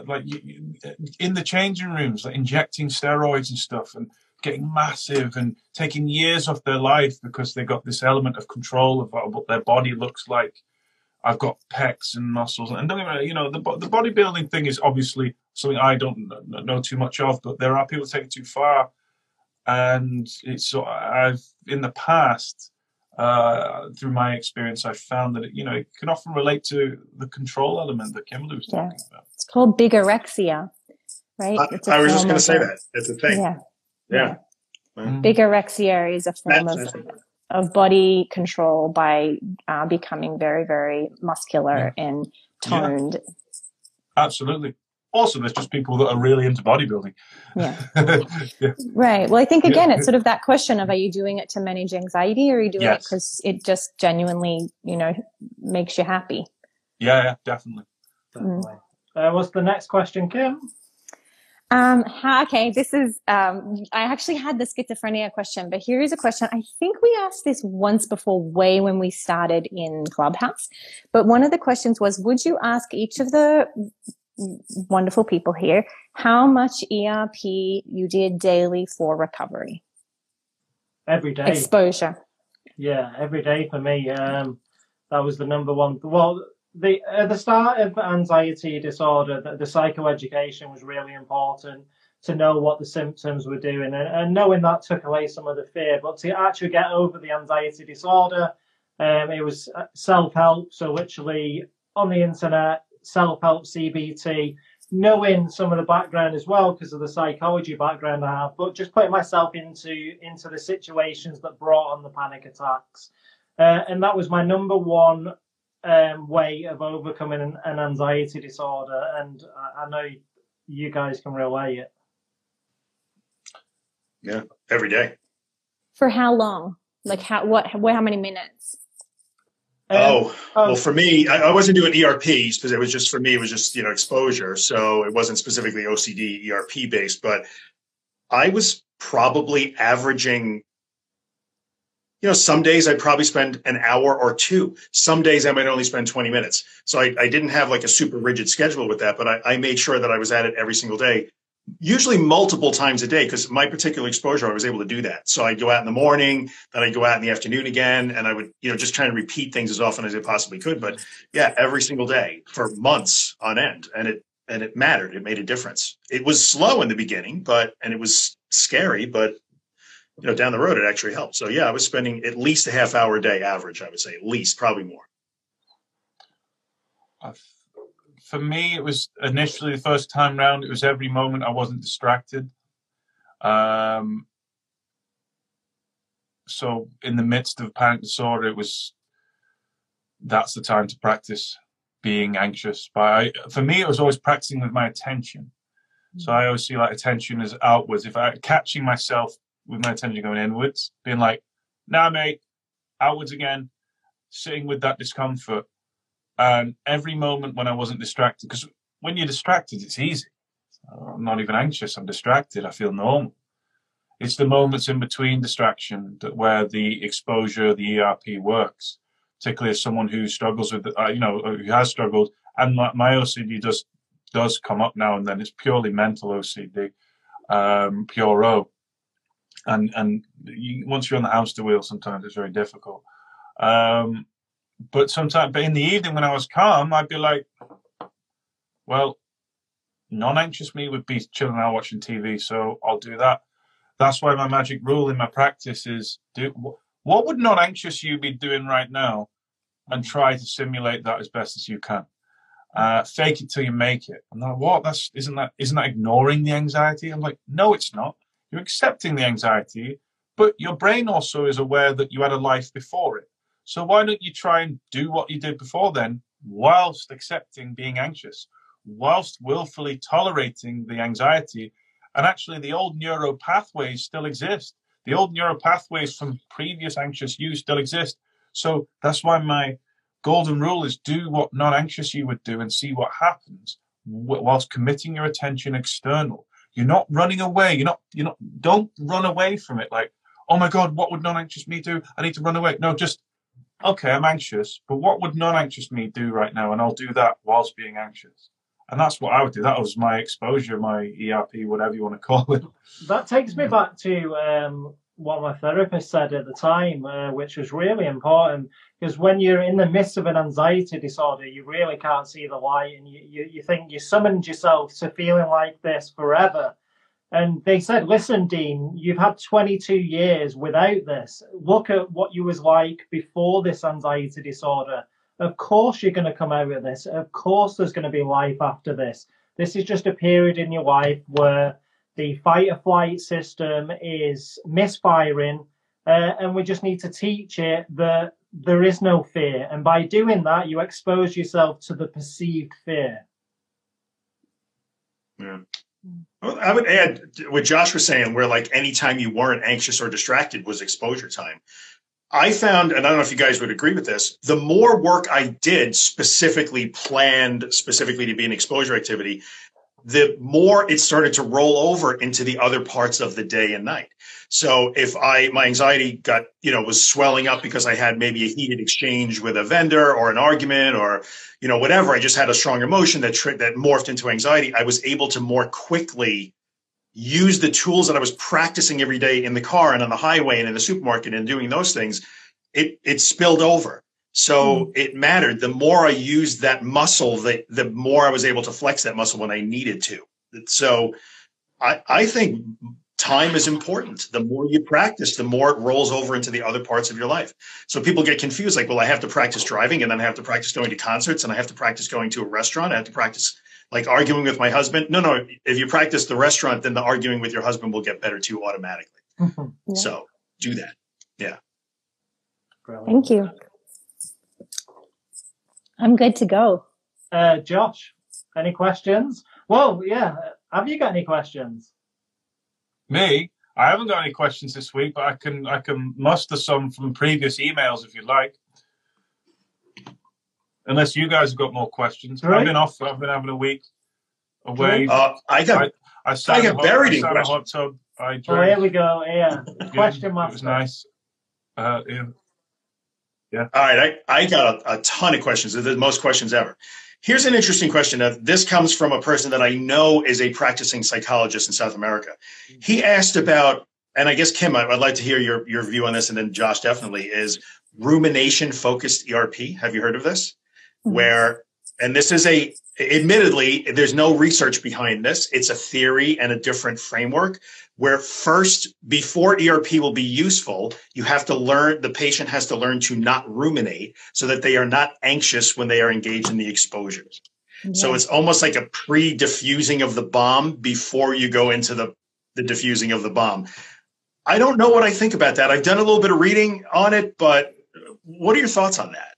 like you, in the changing rooms, like injecting steroids and stuff, and getting massive and taking years off their life because they got this element of control of what their body looks like I've got pecs and muscles, and don't get me you know, the the bodybuilding thing is obviously something I don't know too much of, but there are people take it too far, and it's so I've in the past. Uh, through my experience, I've found that it, you know it can often relate to the control element that Kimberley was talking yeah. about. It's called bigorexia, right? I, I was just going to say that. It's a thing. Yeah. Yeah. yeah. Mm-hmm. Bigorexia is a form That's of of body control by uh, becoming very, very muscular yeah. and toned. Yeah. Absolutely. Also, there's just people that are really into bodybuilding. Yeah. yeah. Right. Well, I think again, it's sort of that question of are you doing it to manage anxiety or are you doing yes. it because it just genuinely, you know, makes you happy? Yeah, yeah definitely. definitely. Mm. Uh, what's the next question, Kim? Um, okay, this is, um, I actually had the schizophrenia question, but here is a question. I think we asked this once before, way when we started in Clubhouse. But one of the questions was, would you ask each of the wonderful people here how much ERP you did daily for recovery? every day. Exposure. Yeah, every day for me. Um, that was the number one. Well, the at the start of anxiety disorder, the, the psychoeducation was really important to know what the symptoms were doing, and, and knowing that took away some of the fear. But to actually get over the anxiety disorder, um, it was self help. So literally on the internet, self help CBT, knowing some of the background as well because of the psychology background I have, but just putting myself into into the situations that brought on the panic attacks. Uh, and that was my number one um, way of overcoming an, an, anxiety disorder. And I, I know you guys can relay it. Yeah, every day. For how long? Like how what? How many minutes? Um, oh, well, um, for me, I, I, wasn't doing ERPs because it was just for me, it was just, you know, exposure. So it wasn't specifically OCD ERP based, but I was probably averaging, you know, some days I'd probably spend an hour or two. Some days I might only spend 20 minutes. So I, I didn't have like a super rigid schedule with that, but I, I made sure that I was at it every single day usually multiple times a day because my particular exposure, I was able to do that. So I'd go out in the morning, then I'd go out in the afternoon again, and I would, you know, just try and repeat things as often as I possibly could. But yeah, every single day for months on end. And it, and it mattered. It made a difference. It was slow in the beginning, but, and it was scary, but, you know, down the road, it actually helped. So yeah, I was spending at least a half hour a day average, I would say, at least, probably more. For me, it was initially the first time round. It was every moment I wasn't distracted. Um, so in the midst of panic disorder, it was that's the time to practice being anxious. But I, for me, it was always practicing with my attention. So I always see like attention as outwards. If I catching myself with my attention going inwards, being like, "Now, nah, mate, outwards again," sitting with that discomfort, and every moment when I wasn't distracted, because when you're distracted, it's easy. I'm not even anxious. I'm distracted. I feel normal. It's the moments in between distraction that where the exposure, the ERP works. Particularly as someone who struggles with, uh, you know, who has struggled, and my, my, OCD does does come up now and then. It's purely mental OCD, um, pure O. And and you, once you're on the hamster wheel, sometimes it's very difficult. Um, but sometimes, but in the evening when I was calm, I'd be like, well, non-anxious me would be chilling out watching TV, so I'll do that. That's why my magic rule in my practice is do what would non-anxious you be doing right now, and try to simulate that as best as you can. Uh, fake it till you make it. I'm like, what? That's isn't that isn't that ignoring the anxiety? I'm like, no, it's not. You're accepting the anxiety, but your brain also is aware that you had a life before it. So why don't you try and do what you did before then, whilst accepting being anxious, whilst willfully tolerating the anxiety? And actually, the old neuro pathways still exist. The old neuro pathways from previous anxious use still exist. So that's why my golden rule is do what non anxious you would do and see what happens whilst committing your attention external. You're not running away. You're not, you're not, don't run away from it like, oh my God, what would non anxious me do? I need to run away. No, just okay, I'm anxious, but what would non anxious me do right now? And I'll do that whilst being anxious. And that's what I would do. That was my exposure, my ERP, whatever you want to call it. That takes me back to um, what my therapist said at the time, uh, which was really important. Because when you're in the midst of an anxiety disorder, you really can't see the light, and you, you, you think you summoned yourself to feeling like this forever. And they said, listen, Dean, you've had 22 years without this. Look at what you was like before this anxiety disorder. Of course you're going to come out of this. Of course there's going to be life after this. This is just a period in your life where the fight or flight system is misfiring. Uh, and we just need to teach it that there is no fear. And by doing that, you expose yourself to the perceived fear. Yeah. I would add what Josh was saying, where like anytime you weren't anxious or distracted was exposure time. I found, and I don't know if you guys would agree with this, the more work I did specifically planned specifically to be an exposure activity, the more it started to roll over into the other parts of the day and night. So if I, my anxiety got, you know, was swelling up because I had maybe a heated exchange with a vendor or an argument or, you know, whatever, I just had a strong emotion that, tri- that morphed into anxiety. I was able to more quickly, use the tools that I was practicing every day in the car and on the highway and in the supermarket and doing those things, it it spilled over. So mm. it mattered. The more I used that muscle, the the more I was able to flex that muscle when I needed to. So I, I think time is important. The more you practice, the more it rolls over into the other parts of your life. So people get confused like, well, I have to practice driving and then I have to practice going to concerts and I have to practice going to a restaurant. I have to practice like arguing with my husband. No, no. If you practice the restaurant, then the arguing with your husband will get better too automatically. Mm-hmm. Yeah. So do that. Yeah. Thank you. I'm good to go. Uh, Josh, any questions? Well, yeah. Have you got any questions? Me? I haven't got any questions this week, but I can I can muster some from previous emails if you'd like. Unless you guys have got more questions. Right. I've been off. I've been having a week away. Uh, I got. I, I, I got buried in a hot tub. I drank. Oh, here we go. Yeah. Question mark. It was nice. Uh, yeah. Yeah. All right. I, I got a, a ton of questions. The most questions ever. Here's an interesting question. this comes from a person that I know is a practicing psychologist in South America. He asked about, and I guess Kim, I'd like to hear your, your view on this, and then Josh definitely is rumination focused ERP. Have you heard of this? Mm-hmm. Where, and this is a, admittedly, there's no research behind this. It's a theory and a different framework, where first, before ERP will be useful, you have to learn, the patient has to learn to not ruminate so that they are not anxious when they are engaged in the exposures. Yeah. So it's almost like a pre diffusing of the bomb before you go into the, the diffusing of the bomb. I don't know what I think about that. I've done a little bit of reading on it, but what are your thoughts on that?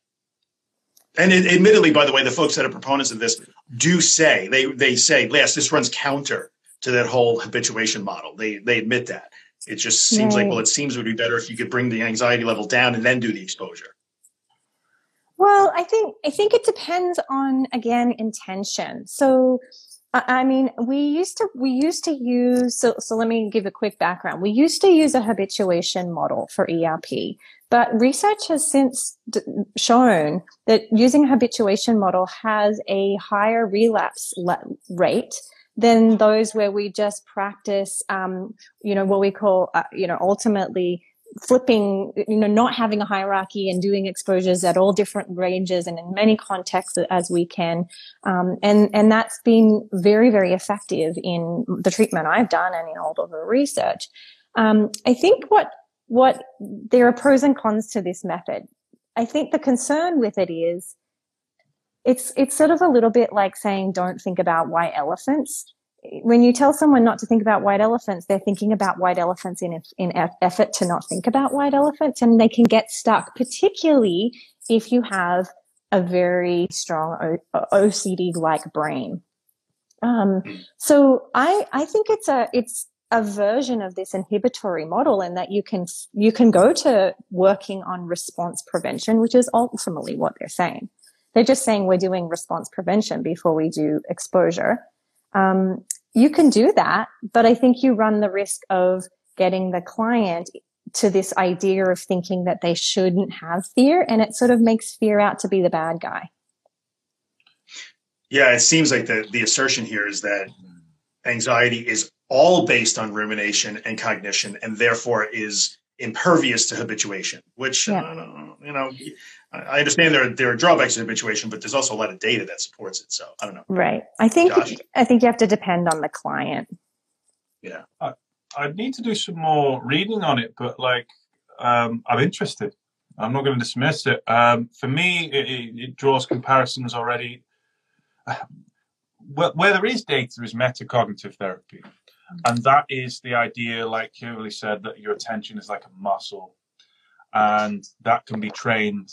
And it, admittedly, by the way, the folks that are proponents of this do say they they say, yes, this runs counter to that whole habituation model. They they admit that. It just seems right. like well, it seems it would be better if you could bring the anxiety level down and then do the exposure. Well, I think I think it depends on again intention. So I mean, we used to we used to use so so let me give a quick background. We used to use a habituation model for ERP, but research has since d- shown that using a habituation model has a higher relapse le- rate than those where we just practice, um, you know, what we call, uh, you know, ultimately flipping, you know, not having a hierarchy and doing exposures at all different ranges and in many contexts as we can. Um, and, and that's been very, very effective in the treatment I've done and in all of the research. Um, I think what, what there are pros and cons to this method. I think the concern with it is it's it's sort of a little bit like saying don't think about white elephants. When you tell someone not to think about white elephants they're thinking about white elephants in in effort to not think about white elephants and they can get stuck particularly if you have a very strong OCD like brain. Um, so I I think it's a it's a version of this inhibitory model and that you can you can go to working on response prevention which is ultimately what they're saying they're just saying we're doing response prevention before we do exposure. Um, you can do that, but I think you run the risk of getting the client to this idea of thinking that they shouldn't have fear and it sort of makes fear out to be the bad guy. Yeah, it seems like the, the assertion here is that anxiety is all based on rumination and cognition and therefore is impervious to habituation, which, yeah. uh, you know, I understand there are, there are drawbacks to habituation, but there's also a lot of data that supports it. So I don't know. Right. I think Josh? I think you have to depend on the client. Yeah. I, I need to do some more reading on it, but like um, I'm interested. I'm not going to dismiss it. Um, for me, it, it, it, draws comparisons already. Where, where there is data is metacognitive therapy, and that is the idea, like Kimberley said, that your attention is like a muscle, and that can be trained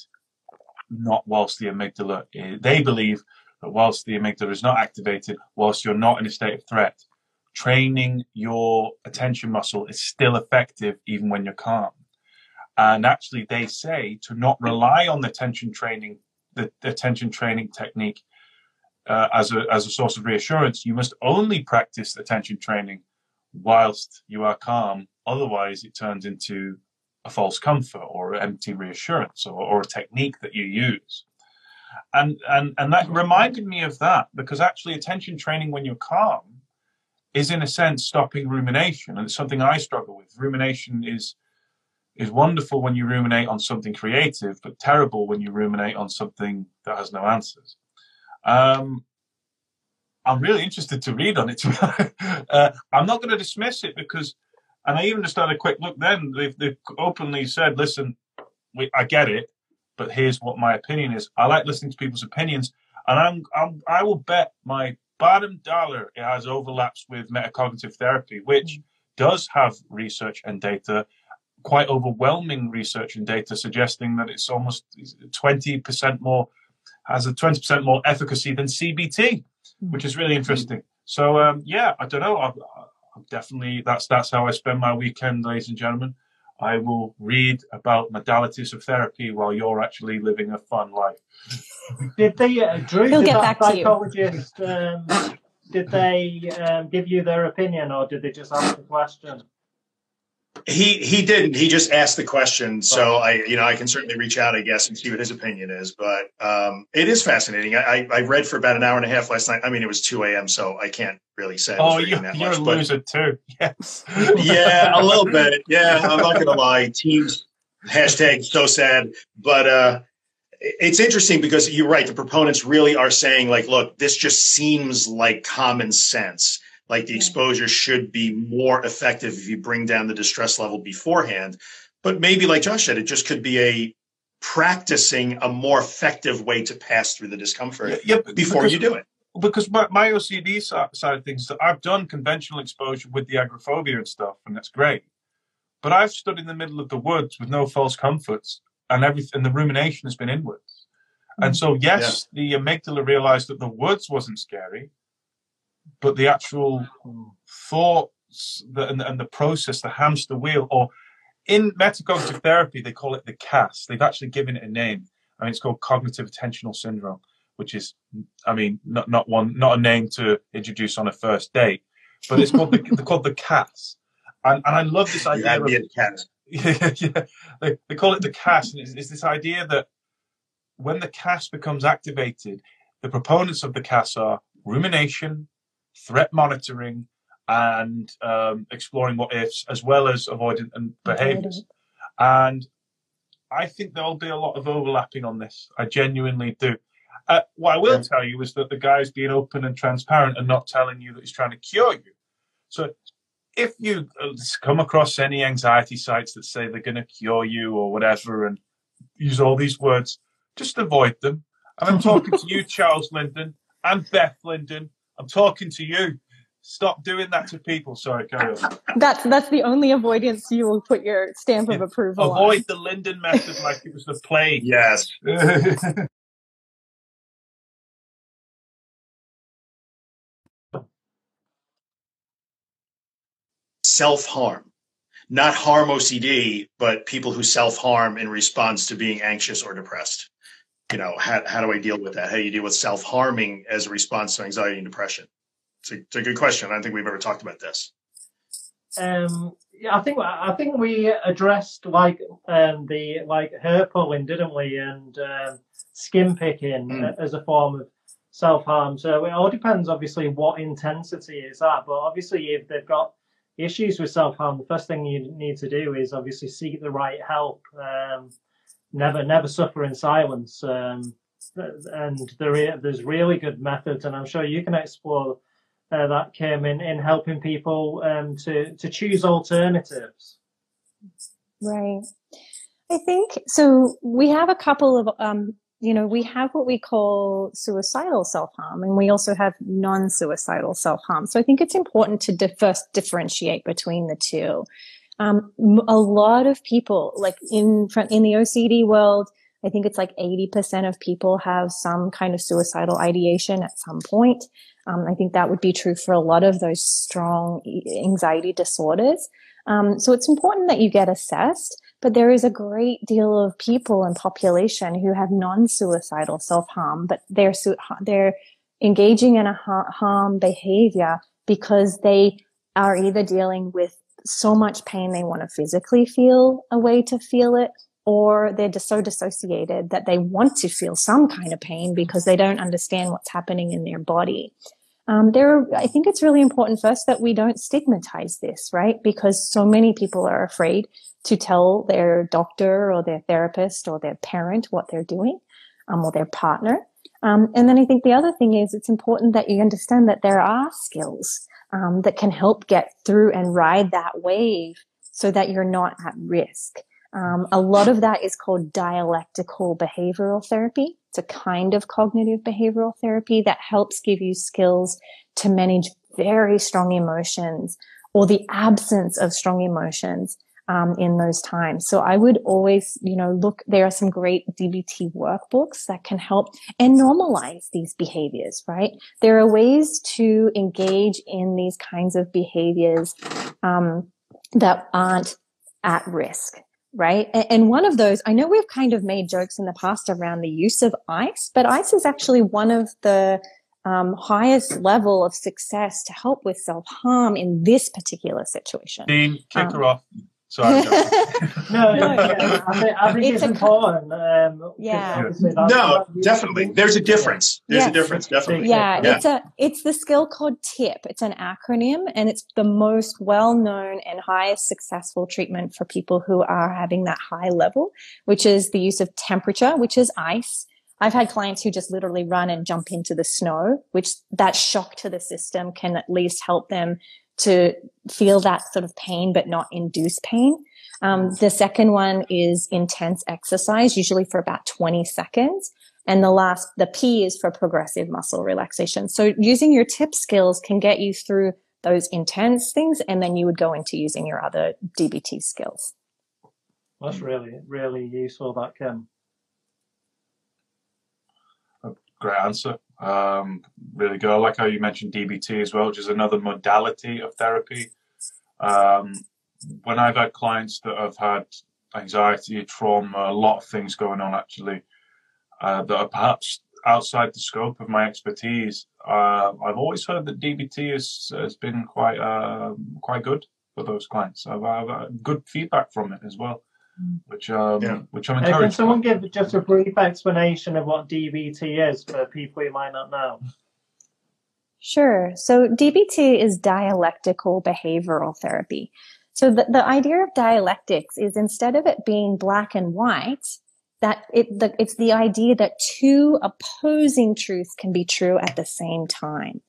not whilst the amygdala, is, they believe that whilst the amygdala is not activated, whilst you're not in a state of threat, training your attention muscle is still effective even when you're calm. And actually, they say to not rely on the attention training, the, the attention training technique uh, as a as a source of reassurance. You must only practice attention training whilst you are calm. Otherwise, it turns into a false comfort or empty reassurance or, or a technique that you use. And, and, and that reminded me of that because actually attention training when you're calm is in a sense stopping rumination, and it's something I struggle with. Rumination is is wonderful when you ruminate on something creative, but terrible when you ruminate on something that has no answers. Um, I'm really interested to read on it. uh, I'm not going to dismiss it because, and I even just had a quick look. Then they've, they've openly said, "Listen, we, I get it, but here's what my opinion is. I like listening to people's opinions, and I'm, I'm I will bet my bottom dollar it has overlaps with metacognitive therapy, which does have research and data, quite overwhelming research and data suggesting that it's almost 20% more has a 20% more efficacy than CBT, which is really interesting. So um, yeah, I don't know. i I'm definitely that's that's how I spend my weekend, ladies and gentlemen. I will read about modalities of therapy while you're actually living a fun life. Did they, uh, Drew, He'll did get that back psychologist, um, did they um, give you their opinion or did they just ask the question? He he didn't. He just asked the question. So I you know I can certainly reach out I guess and see what his opinion is. But um, it is fascinating. I, I read for about an hour and a half last night. I mean it was two a.m. So I can't really say. oh, you, are much, a loser too. Yes. yeah, a little bit. Yeah, I'm not gonna lie. Teams hashtag so sad. But uh, it's interesting because you're right. The proponents really are saying like, look, this just seems like common sense like the exposure should be more effective if you bring down the distress level beforehand. But maybe, like Josh said, it just could be a practicing a more effective way to pass through the discomfort yeah, yeah, before because, you do it. Because my, my OCD side of things, that I've done conventional exposure with the agoraphobia and stuff, and that's great. But I've stood in the middle of the woods with no false comforts, and everything, and the rumination has been inwards. And mm. so, yes, yeah. the amygdala realized that the woods wasn't scary, but the actual thoughts and, and the process, the hamster wheel, or in metacognitive therapy, they call it the CAS. They've actually given it a name. I mean, it's called cognitive attentional syndrome, which is, I mean, not not one, not a name to introduce on a first date, but it's called the called the CAS. And, and I love this idea. of, CAS. Yeah, yeah. They, they call it the CAS, and it's, it's this idea that when the CAS becomes activated, the proponents of the CAS are rumination, threat monitoring, and um, exploring what ifs, as well as avoidant and behaviors. And I think there'll be a lot of overlapping on this. I genuinely do. Uh, what I will tell you is that the guy's being open and transparent and not telling you that he's trying to cure you. So if you uh, come across any anxiety sites that say they're going to cure you or whatever and use all these words, just avoid them. And I'm talking to you, Charles Linden, and Beth Linden, I'm talking to you. Stop doing that to people. Sorry, carry on. That's that's the only avoidance you will put your stamp of approval. Avoid on. the Linden method like it was the plague. Yes. self harm, not harm OCD, but people who self harm in response to being anxious or depressed you know, how, how do I deal with that? How do you deal with self harming as a response to anxiety and depression? It's a, it's a good question. I don't think we've ever talked about this. Um, yeah, I think I think we addressed like um, the like hair pulling, didn't we, and um, skin picking mm. as a form of self harm. So it all depends, obviously, what intensity is that. But obviously, if they've got issues with self harm, the first thing you need to do is obviously seek the right help. Um, never never suffer in silence. Um, and there there's really good methods, and I'm sure you can explore uh, that Kim in, in helping people um, to to choose alternatives. Right. I think so. We have a couple of um, you know, we have what we call suicidal self harm, and we also have non suicidal self harm. So I think it's important to di- first differentiate between the two. Um, a lot of people, like in front, in the OCD world, I think it's like 80% of people have some kind of suicidal ideation at some point. Um, I think that would be true for a lot of those strong anxiety disorders. Um, so it's important that you get assessed, but there is a great deal of people and population who have non-suicidal self-harm, but they're, su- they're engaging in a harm behavior because they are either dealing with so much pain they want to physically feel a way to feel it or they're just so dissociated that they want to feel some kind of pain because they don't understand what's happening in their body. Um, there, I think it's really important first that we don't stigmatize this, right? Because so many people are afraid to tell their doctor or their therapist or their parent what they're doing, um, or their partner. Um, and then I think the other thing is it's important that you understand that there are skills um, that can help get through and ride that wave so that you're not at risk. Um, a lot of that is called dialectical behavioral therapy. It's a kind of cognitive behavioral therapy that helps give you skills to manage very strong emotions or the absence of strong emotions um, in those times. So I would always, you know, look, there are some great DBT workbooks that can help and normalize these behaviors, right? There are ways to engage in these kinds of behaviors um, that aren't at risk right? And one of those, I know we've kind of made jokes in the past around the use of ice, but ice is actually one of the um, highest level of success to help with self harm in this particular situation. Dean, kick um, her off. Sorry. no, no, yeah, I think, I think it's, it's important. Um, yeah. No, definitely. There's a difference. There's yes. a difference. Definitely. Yeah, yeah, it's a it's the skill called TIP. It's an acronym, and it's the most well known and highest successful treatment for people who are having that high level, which is the use of temperature, which is ice. I've had clients who just literally run and jump into the snow, which that shock to the system can at least help them to feel that sort of pain, but not induce pain. Um, the second one is intense exercise, usually for about 20 seconds. And the last, the P is for progressive muscle relaxation. So using your tip skills can get you through those intense things. And then you would go into using your other DBT skills. That's really, really useful, that Kim. Great answer. Um, really good. I like how you mentioned DBT as well, which is another modality of therapy. Um, when I've had clients that have had anxiety, trauma, a lot of things going on actually uh, that are perhaps outside the scope of my expertise, uh, I've always heard that DBT has, has been quite uh, quite good for those clients. I've, I've had good feedback from it as well which um, yeah. which I'm encouraged. can someone by. give just a brief explanation of what DBT is for people who might not know? Sure. So DBT is dialectical behavioral therapy. So the, the idea of dialectics is instead of it being black and white, that it, the, it's the idea that two opposing truths can be true at the same time.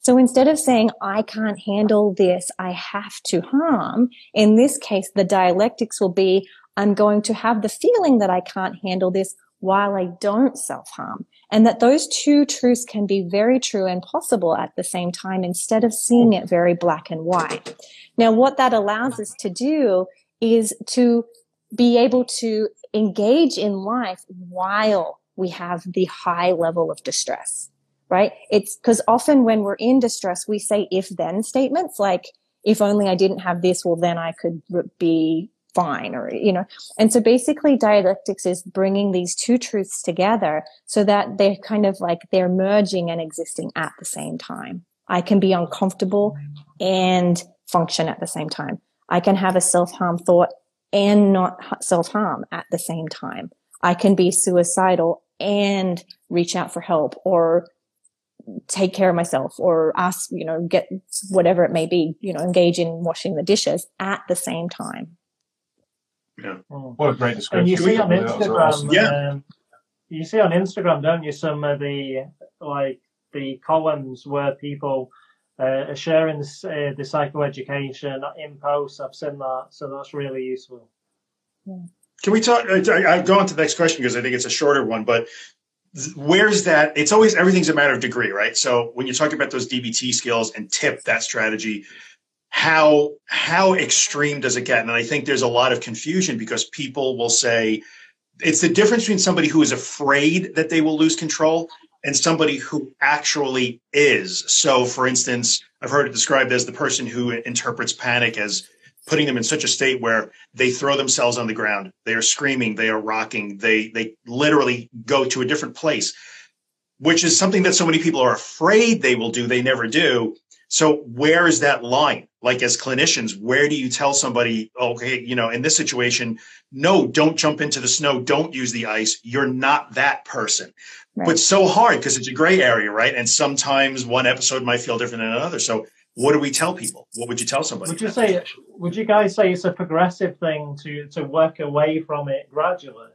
So instead of saying, I can't handle this, I have to harm, in this case, the dialectics will be, I'm going to have the feeling that I can't handle this while I don't self harm. And that those two truths can be very true and possible at the same time instead of seeing it very black and white. Now, what that allows us to do is to be able to engage in life while we have the high level of distress, right? It's because often when we're in distress, we say if then statements like, if only I didn't have this, well, then I could be fine or you know. And so basically dialectics is bringing these two truths together so that they're kind of like they're merging and existing at the same time. I can be uncomfortable and function at the same time. I can have a self-harm thought and not self-harm at the same time. I can be suicidal and reach out for help or take care of myself or ask you know get whatever it may be you know engage in washing the dishes at the same time yeah. Oh. What a great description. And you see on Instagram, awesome. yeah. Um, you see on Instagram, don't you, some of the like the columns where people uh, are sharing this, uh, the psychoeducation in posts. I've seen that, so that's really useful. Yeah. Can we talk? I'll go on to the next question because I think it's a shorter one, but where's that? It's always everything's a matter of degree, right? So when you're talking about those DBT skills and tip that strategy, how how extreme does it get? And I think there's a lot of confusion because people will say it's the difference between somebody who is afraid that they will lose control and somebody who actually is. So, for instance, I've heard it described as the person who interprets panic as putting them in such a state where they throw themselves on the ground, they are screaming, they are rocking, they they literally go to a different place, which is something that so many people are afraid they will do, they never do. So where is that line? Like as clinicians, where do you tell somebody, okay, you know, in this situation, no, don't jump into the snow, don't use the ice. You're not that person. Right. But so hard because it's a gray area, right? And sometimes one episode might feel different than another. So what do we tell people? What would you tell somebody? Would you say would you guys say it's a progressive thing to to work away from it gradually?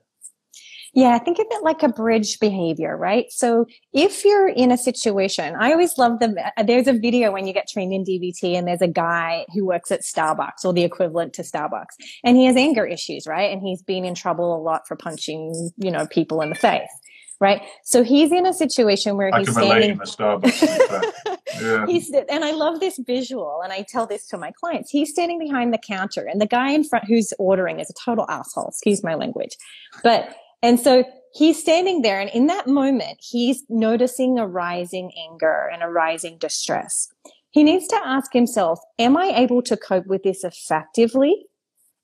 Yeah, think of it like a bridge behavior, right? So if you're in a situation, I always love the, uh, there's a video when you get trained in DBT and there's a guy who works at Starbucks or the equivalent to Starbucks and he has anger issues, right? And he's been in trouble a lot for punching, you know, people in the face right? So he's in a situation where I he's standing. yeah. He's and I love this visual, and I tell this to my clients. He's standing behind the counter, and the guy in front who's ordering is a total asshole. Excuse my language, but and so he's standing there and in that moment, he's noticing a rising anger and a rising distress. He needs to ask himself, am I able to cope with this effectively?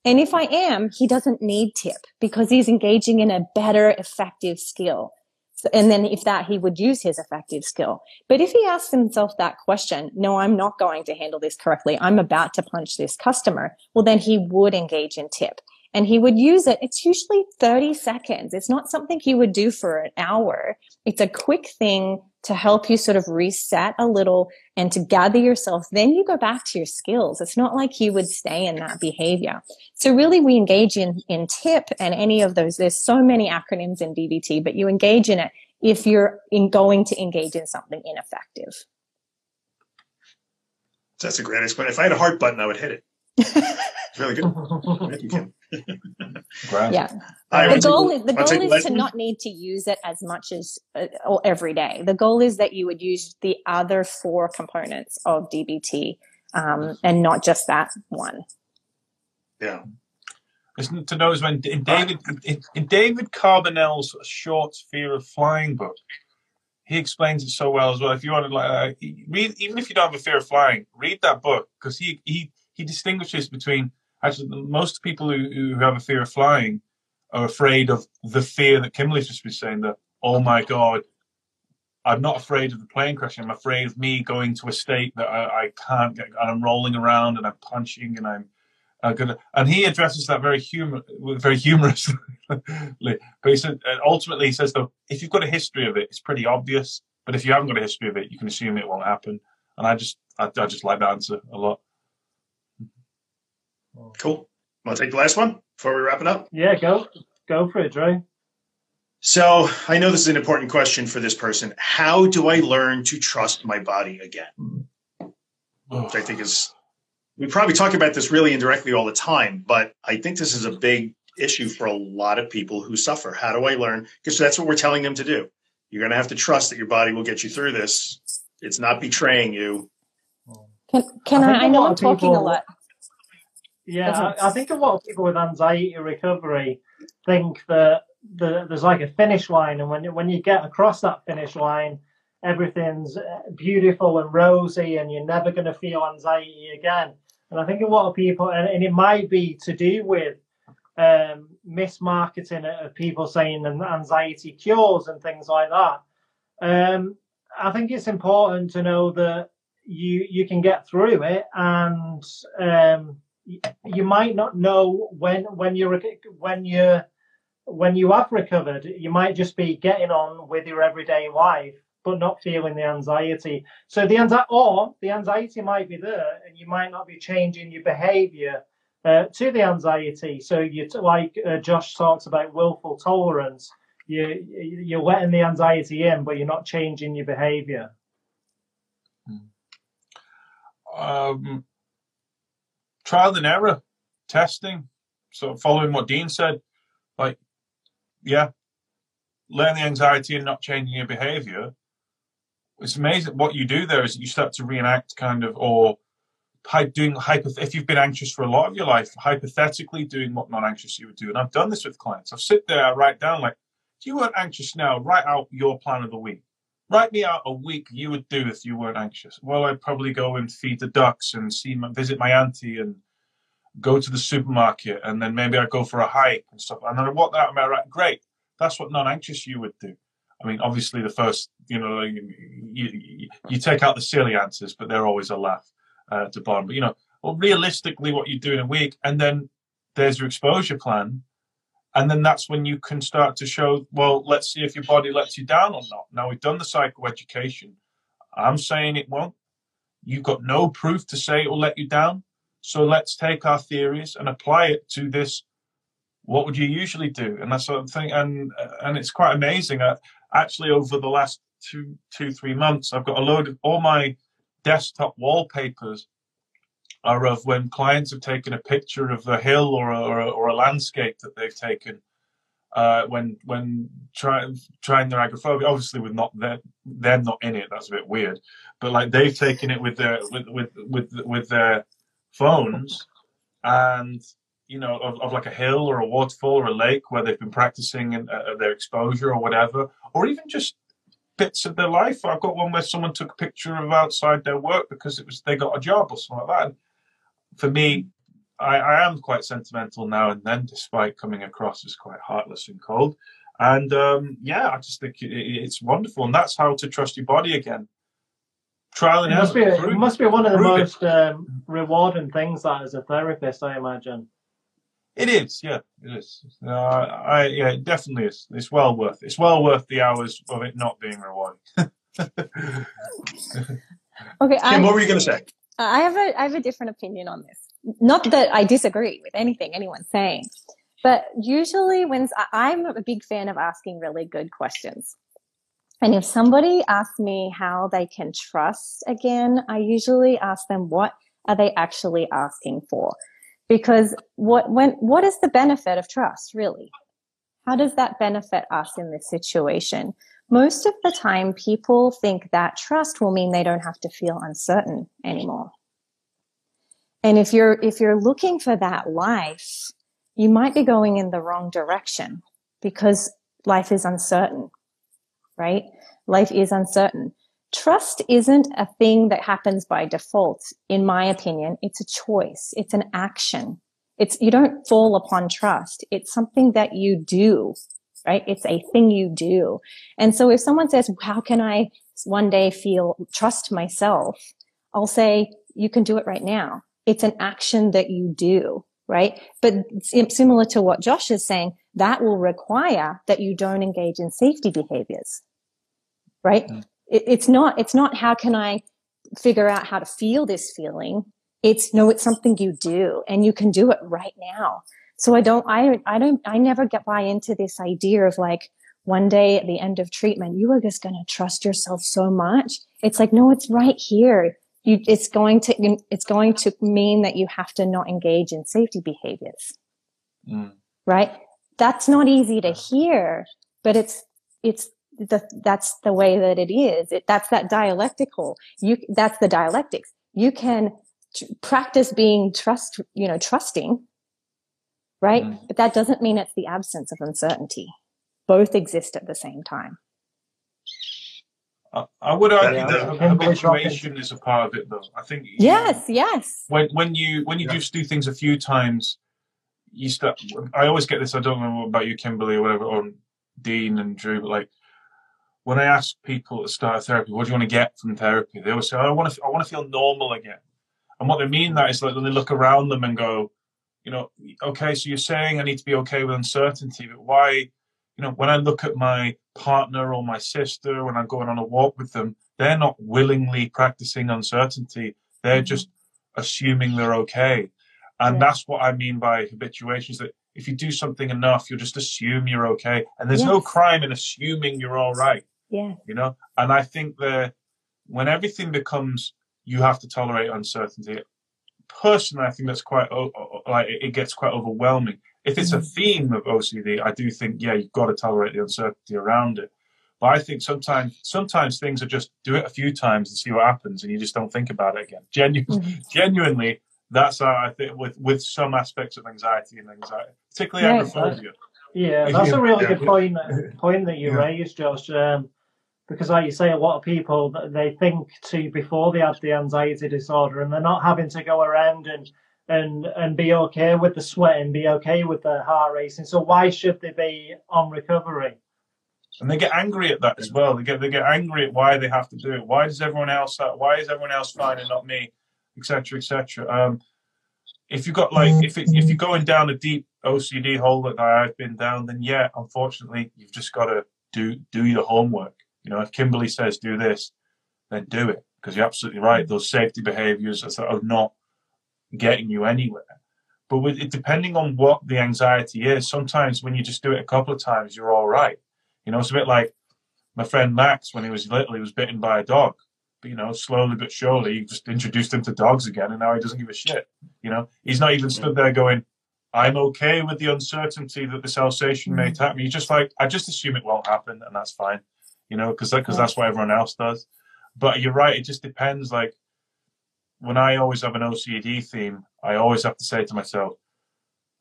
And if I am, he doesn't need tip because he's engaging in a better effective skill. So, and then if that, he would use his effective skill. But if he asks himself that question, no, I'm not going to handle this correctly. I'm about to punch this customer. Well, then he would engage in tip and he would use it. It's usually 30 seconds. It's not something you would do for an hour. It's a quick thing to help you sort of reset a little and to gather yourself. Then you go back to your skills. It's not like you would stay in that behavior. So really we engage in, in TIP and any of those. There's so many acronyms in DBT, but you engage in it if you're in going to engage in something ineffective. That's a great explanation. If I had a heart button, I would hit it. It's really good. Thank you, Kim. yeah. the goal is the goal is to not need to use it as much as uh, every day. The goal is that you would use the other four components of DBT um, and not just that one. Yeah. Listen to notice when in David in, in David Carbonell's short Fear of Flying book, he explains it so well as well. If you want to like uh, read, even if you don't have a fear of flying, read that book because he he he distinguishes between actually most people who, who have a fear of flying are afraid of the fear that Kimberley's just been saying that oh my god I'm not afraid of the plane crashing. I'm afraid of me going to a state that I, I can't get, and I'm rolling around and I'm punching and I'm uh, gonna. And he addresses that very humor, very humorously. but he said, ultimately, he says though, if you've got a history of it, it's pretty obvious. But if you haven't got a history of it, you can assume it won't happen. And I just, I, I just like that answer a lot. Cool. Want to take the last one before we wrap it up? Yeah, go go for it, Drew. So I know this is an important question for this person. How do I learn to trust my body again? Which I think is we probably talk about this really indirectly all the time, but I think this is a big issue for a lot of people who suffer. How do I learn? Because that's what we're telling them to do. You're going to have to trust that your body will get you through this. It's not betraying you. Can, can I? I, I know I'm talking a lot. Yeah, I, I, think a lot of people with anxiety recovery think that the, there's like a finish line, and when when you get across that finish line, everything's uh, beautiful and rosy, and you're never going to feel anxiety again. And I think a lot of people, and, and it might be to do with um, mismarketing of people saying anxiety cures and things like that. Um, I think it's important to know that you you can get through it, and um, you might not know when when you're when you're when you have recovered. You might just be getting on with your everyday life, but not feeling the anxiety. So the anxiety, or the anxiety might be there, and you might not be changing your behaviour uh, to the anxiety. So you like uh, Josh talks about willful tolerance. You you're letting the anxiety in, but you're not changing your behaviour. Um, trial and error testing. So following what Dean said, like, yeah, learn the anxiety and not changing your behavior. It's amazing what you do there is you start to reenact kind of or doing hyper if you've been anxious for a lot of your life, hypothetically doing what non-anxious you would do. And I've done this with clients. I've sit there, I write down like, if you weren't anxious now, write out your plan of the week. Write me out a week you would do if you weren't anxious. Well, I'd probably go and feed the ducks and see my, visit my auntie and go to the supermarket and then maybe I'd go for a hike and stuff. And then what that about right, great. That's what non-anxious you would do. I mean, obviously, the first, you know, you, you, take out the silly answers, but they're always a laugh uh, to bottom. But, you know, well, realistically, what you do in a week, and then there's your exposure plan. And then that's when you can start to show, well, let's see if your body lets you down or not. Now, we've done the psychoeducation. I'm saying it won't. You've got no proof to say it will let you down. So let's take our theories and apply it to this. What would you usually do? And that sort of thing. And and it's quite amazing. I, actually, over the last two two three months, I've got a load of all my desktop wallpapers are of when clients have taken a picture of a hill or a, or a, or a landscape that they've taken uh, when when trying trying their agoraphobia. Obviously, with not them they're not in it. That's a bit weird. But like they've taken it with their with with with with their phones, and you know of, of like a hill or a waterfall or a lake where they've been practicing in, uh, their exposure or whatever, or even just bits of their life. I've got one where someone took a picture of outside their work because it was they got a job or something like that. And for me, I, I, am quite sentimental now and then, despite coming across as quite heartless and cold. And um, yeah, I just think it, it's wonderful, and that's how to trust your body again. Trial and it must, be, it must be one of the most um, rewarding things that as a therapist, I imagine. It is, yeah, it is. Uh, I yeah, it definitely is. It's well worth. It. It's well worth the hours of it not being rewarding. okay, Kim, what were you going to say? Uh, I have a I have a different opinion on this. Not that I disagree with anything anyone's saying, but usually when I'm a big fan of asking really good questions. And if somebody asks me how they can trust again, I usually ask them what are they actually asking for? Because what when what is the benefit of trust really? How does that benefit us in this situation? Most of the time people think that trust will mean they don't have to feel uncertain anymore. And if you're, if you're looking for that life, you might be going in the wrong direction because life is uncertain, right? Life is uncertain. Trust isn't a thing that happens by default, in my opinion. It's a choice. It's an action. It's, you don't fall upon trust. It's something that you do right? It's a thing you do. And so if someone says, how can I one day feel trust myself? I'll say, you can do it right now. It's an action that you do, right? But similar to what Josh is saying, that will require that you don't engage in safety behaviors, right? Mm. It, it's not, it's not how can I figure out how to feel this feeling? It's no, it's something you do and you can do it right now. So I don't, I, I don't, I never get buy into this idea of like, one day at the end of treatment, you are just going to trust yourself so much. It's like, no, it's right here. You, it's going to, it's going to mean that you have to not engage in safety behaviors. Mm. Right. That's not easy to hear, but it's, it's the, that's the way that it is. It, that's that dialectical. You, that's the dialectics. You can t- practice being trust, you know, trusting right? Mm-hmm. But that doesn't mean it's the absence of uncertainty. Both exist at the same time. I would argue yeah, that habituation is a part of it, though. I think yes, know, yes. When when you when you yeah. just do things a few times, you start. I always get this. I don't know about you, Kimberley, or whatever, or Dean and Drew, but like when I ask people to start therapy, what do you want to get from therapy? They always say, oh, "I want to, I want to feel normal again." And what they mean that is like when they look around them and go, you know, okay, so you're saying I need to be okay with uncertainty, but why, you know, when I look at my partner or my sister, when I'm going on a walk with them, they're not willingly practicing uncertainty. They're mm-hmm. just assuming they're okay. And yeah. that's what I mean by habituation is that if you do something enough, you'll just assume you're okay. And there's yes. no crime in assuming you're all right. Yeah. You know, and I think that when everything becomes you have to tolerate uncertainty, personally, I think that's quite like it gets quite overwhelming. If it's a mm. theme of OCD, I do think yeah, you've got to tolerate the uncertainty around it. But I think sometimes sometimes things are just do it a few times and see what happens, and you just don't think about it again. Genu- mm-hmm. Genuinely, that's how I think with with some aspects of anxiety and anxiety, particularly yeah, agoraphobia. Yeah, that's a really good point point that you yeah. raised, Josh. Um, because like you say a lot of people they think to before they have the anxiety disorder and they're not having to go around and and and be okay with the sweat and be okay with the heart racing so why should they be on recovery and they get angry at that as well. They get they get angry at why they have to do it. Why does everyone else? Why is everyone else fine and not me? Etc. Etc. Um, if you've got like if it, if you're going down a deep OCD hole that I've been down, then yeah, unfortunately, you've just got to do do your homework. You know, if Kimberley says do this, then do it because you're absolutely right. Those safety behaviours are not getting you anywhere. But with it, depending on what the anxiety is, sometimes when you just do it a couple of times, you're all right. You know, it's a bit like my friend Max when he was little, he was bitten by a dog. But, you know, slowly but surely, you just introduced him to dogs again, and now he doesn't give a shit. You know, he's not even stood there going, I'm okay with the uncertainty that this Alsatian may mm. attack me. He's just like, I just assume it won't happen, and that's fine. You know, because because uh, that's what everyone else does. But you're right; it just depends. Like when I always have an OCD theme, I always have to say to myself,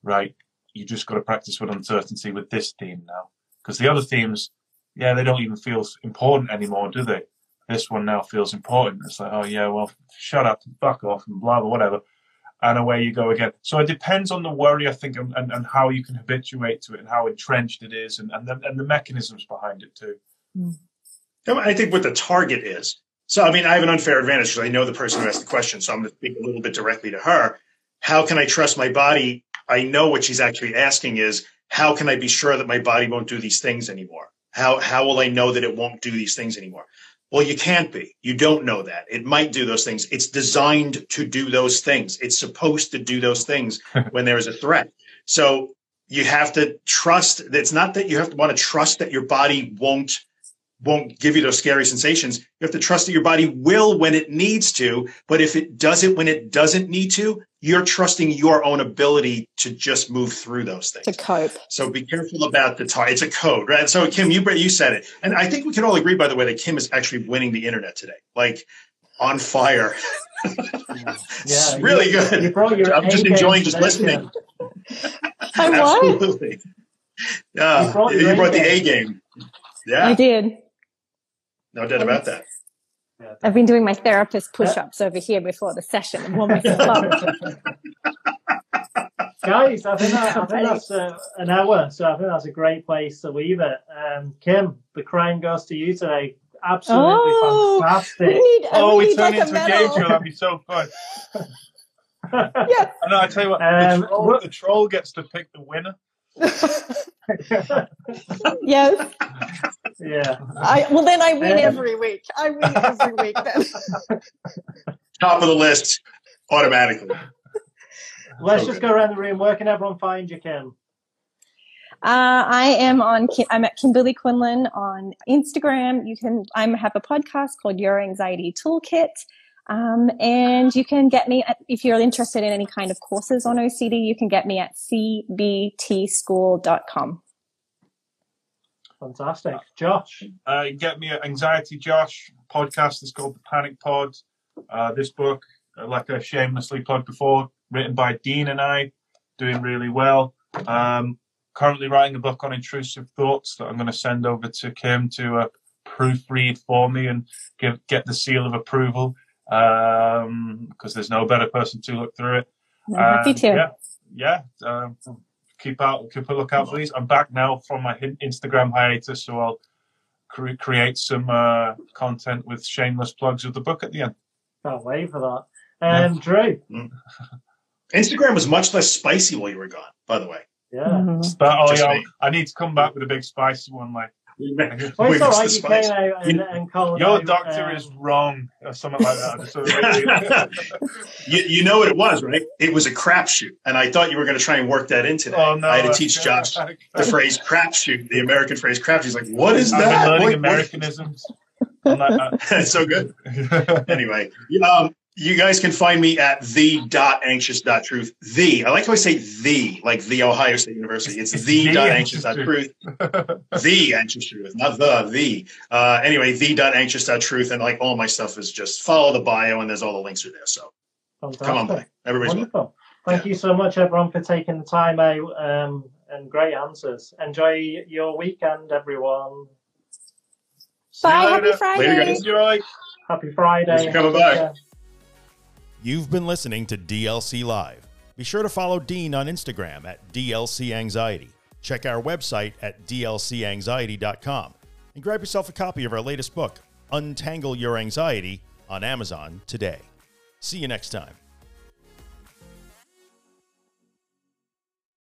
right, you just got to practice with uncertainty with this theme now because the other themes, yeah, they don't even feel important anymore, do they? This one now feels important. It's like, oh yeah, well, shut up, and fuck off, and blah blah whatever, and away you go again. So it depends on the worry, I think, and, and, and how you can habituate to it, and how entrenched it is, and and the, and the mechanisms behind it too. I think what the target is. So, I mean, I have an unfair advantage because I know the person who asked the question, so I'm going to speak a little bit directly to her. How can I trust my body? I know what she's actually asking is how can I be sure that my body won't do these things anymore? How, how will I know that it won't do these things anymore? Well, you can't be. You don't know that. It might do those things. It's designed to do those things. It's supposed to do those things when there is a threat. So you have to trust. It's not that you have to want to trust that your body won't won't give you those scary sensations. You have to trust that your body will when it needs to. But if it does it when it doesn't need to, you're trusting your own ability to just move through those things. To cope. So be careful about the tar- It's a code, right? So Kim, you you said it, and I think we can all agree, by the way, that Kim is actually winning the internet today, like on fire. yeah, really you, good. You I'm just enjoying just listening. I Absolutely. Yeah, you brought, you brought the A game. Yeah, I did. No doubt about that. I've been doing my therapist push-ups over here before the session and Guys, I think, that, I think that's uh, an hour, so I think that's a great place to leave it. Um, Kim, the crown goes to you today. Absolutely oh, fantastic. We need, oh, we, we turn like into a, a game show. That'd be so fun. yeah. No, I tell you what, um, the, troll, the troll gets to pick the winner. Yes. Yeah. I well then I win every week. I win every week then. Top of the list automatically. Let's just go around the room. Where can everyone find you, Kim? Uh, I am on. I'm at Kimberley Quinlan on Instagram. You can. I have a podcast called Your Anxiety Toolkit. Um, and you can get me at, if you're interested in any kind of courses on OCD, you can get me at cbtschool.com. Fantastic. Josh? Uh, get me at Anxiety Josh. Podcast is called The Panic Pod. Uh, this book, uh, like I shamelessly plugged before, written by Dean and I, doing really well. Um, currently writing a book on intrusive thoughts that I'm going to send over to Kim to uh, proofread for me and give, get the seal of approval because um, there's no better person to look through it. happy to. Yeah, yeah. Um, keep out, keep a lookout for these. I'm back now from my Instagram hiatus, so I'll cre- create some uh, content with shameless plugs of the book at the end. Can't wait for that. And um, Drew. Mm. Instagram was much less spicy while you were gone, by the way. Yeah. Mm-hmm. But, oh, yeah, I need to come back with a big spicy one, like well, it's all right. You came out and, and called Your out, doctor um, is wrong, or something like that. you, you know what it was, right? It was a crapshoot, and I thought you were going to try and work that into that. Oh, no, I had to teach Josh the phrase crapshoot, the American phrase crapshoot. He's like, "What is I've that?" Been learning what, Americanisms. That's so good. anyway, um, you guys can find me at the dot anxious dot truth. The I like how I say the like the Ohio State University. It's the, the dot anxious dot truth. the anxious truth, not the the. Uh, anyway, the dot anxious dot truth, and like all my stuff is just follow the bio, and there's all the links are there. So Fantastic. come on by, everybody's wonderful. Welcome. Thank yeah. you so much, everyone, for taking the time out um, and great answers. Enjoy your weekend, everyone. Bye. Happy Friday. Later, guys. Enjoy. Happy Friday. Thanks for coming by. You've been listening to DLC Live. Be sure to follow Dean on Instagram at DLC Anxiety. Check our website at dlcanxiety.com and grab yourself a copy of our latest book, Untangle Your Anxiety, on Amazon today. See you next time.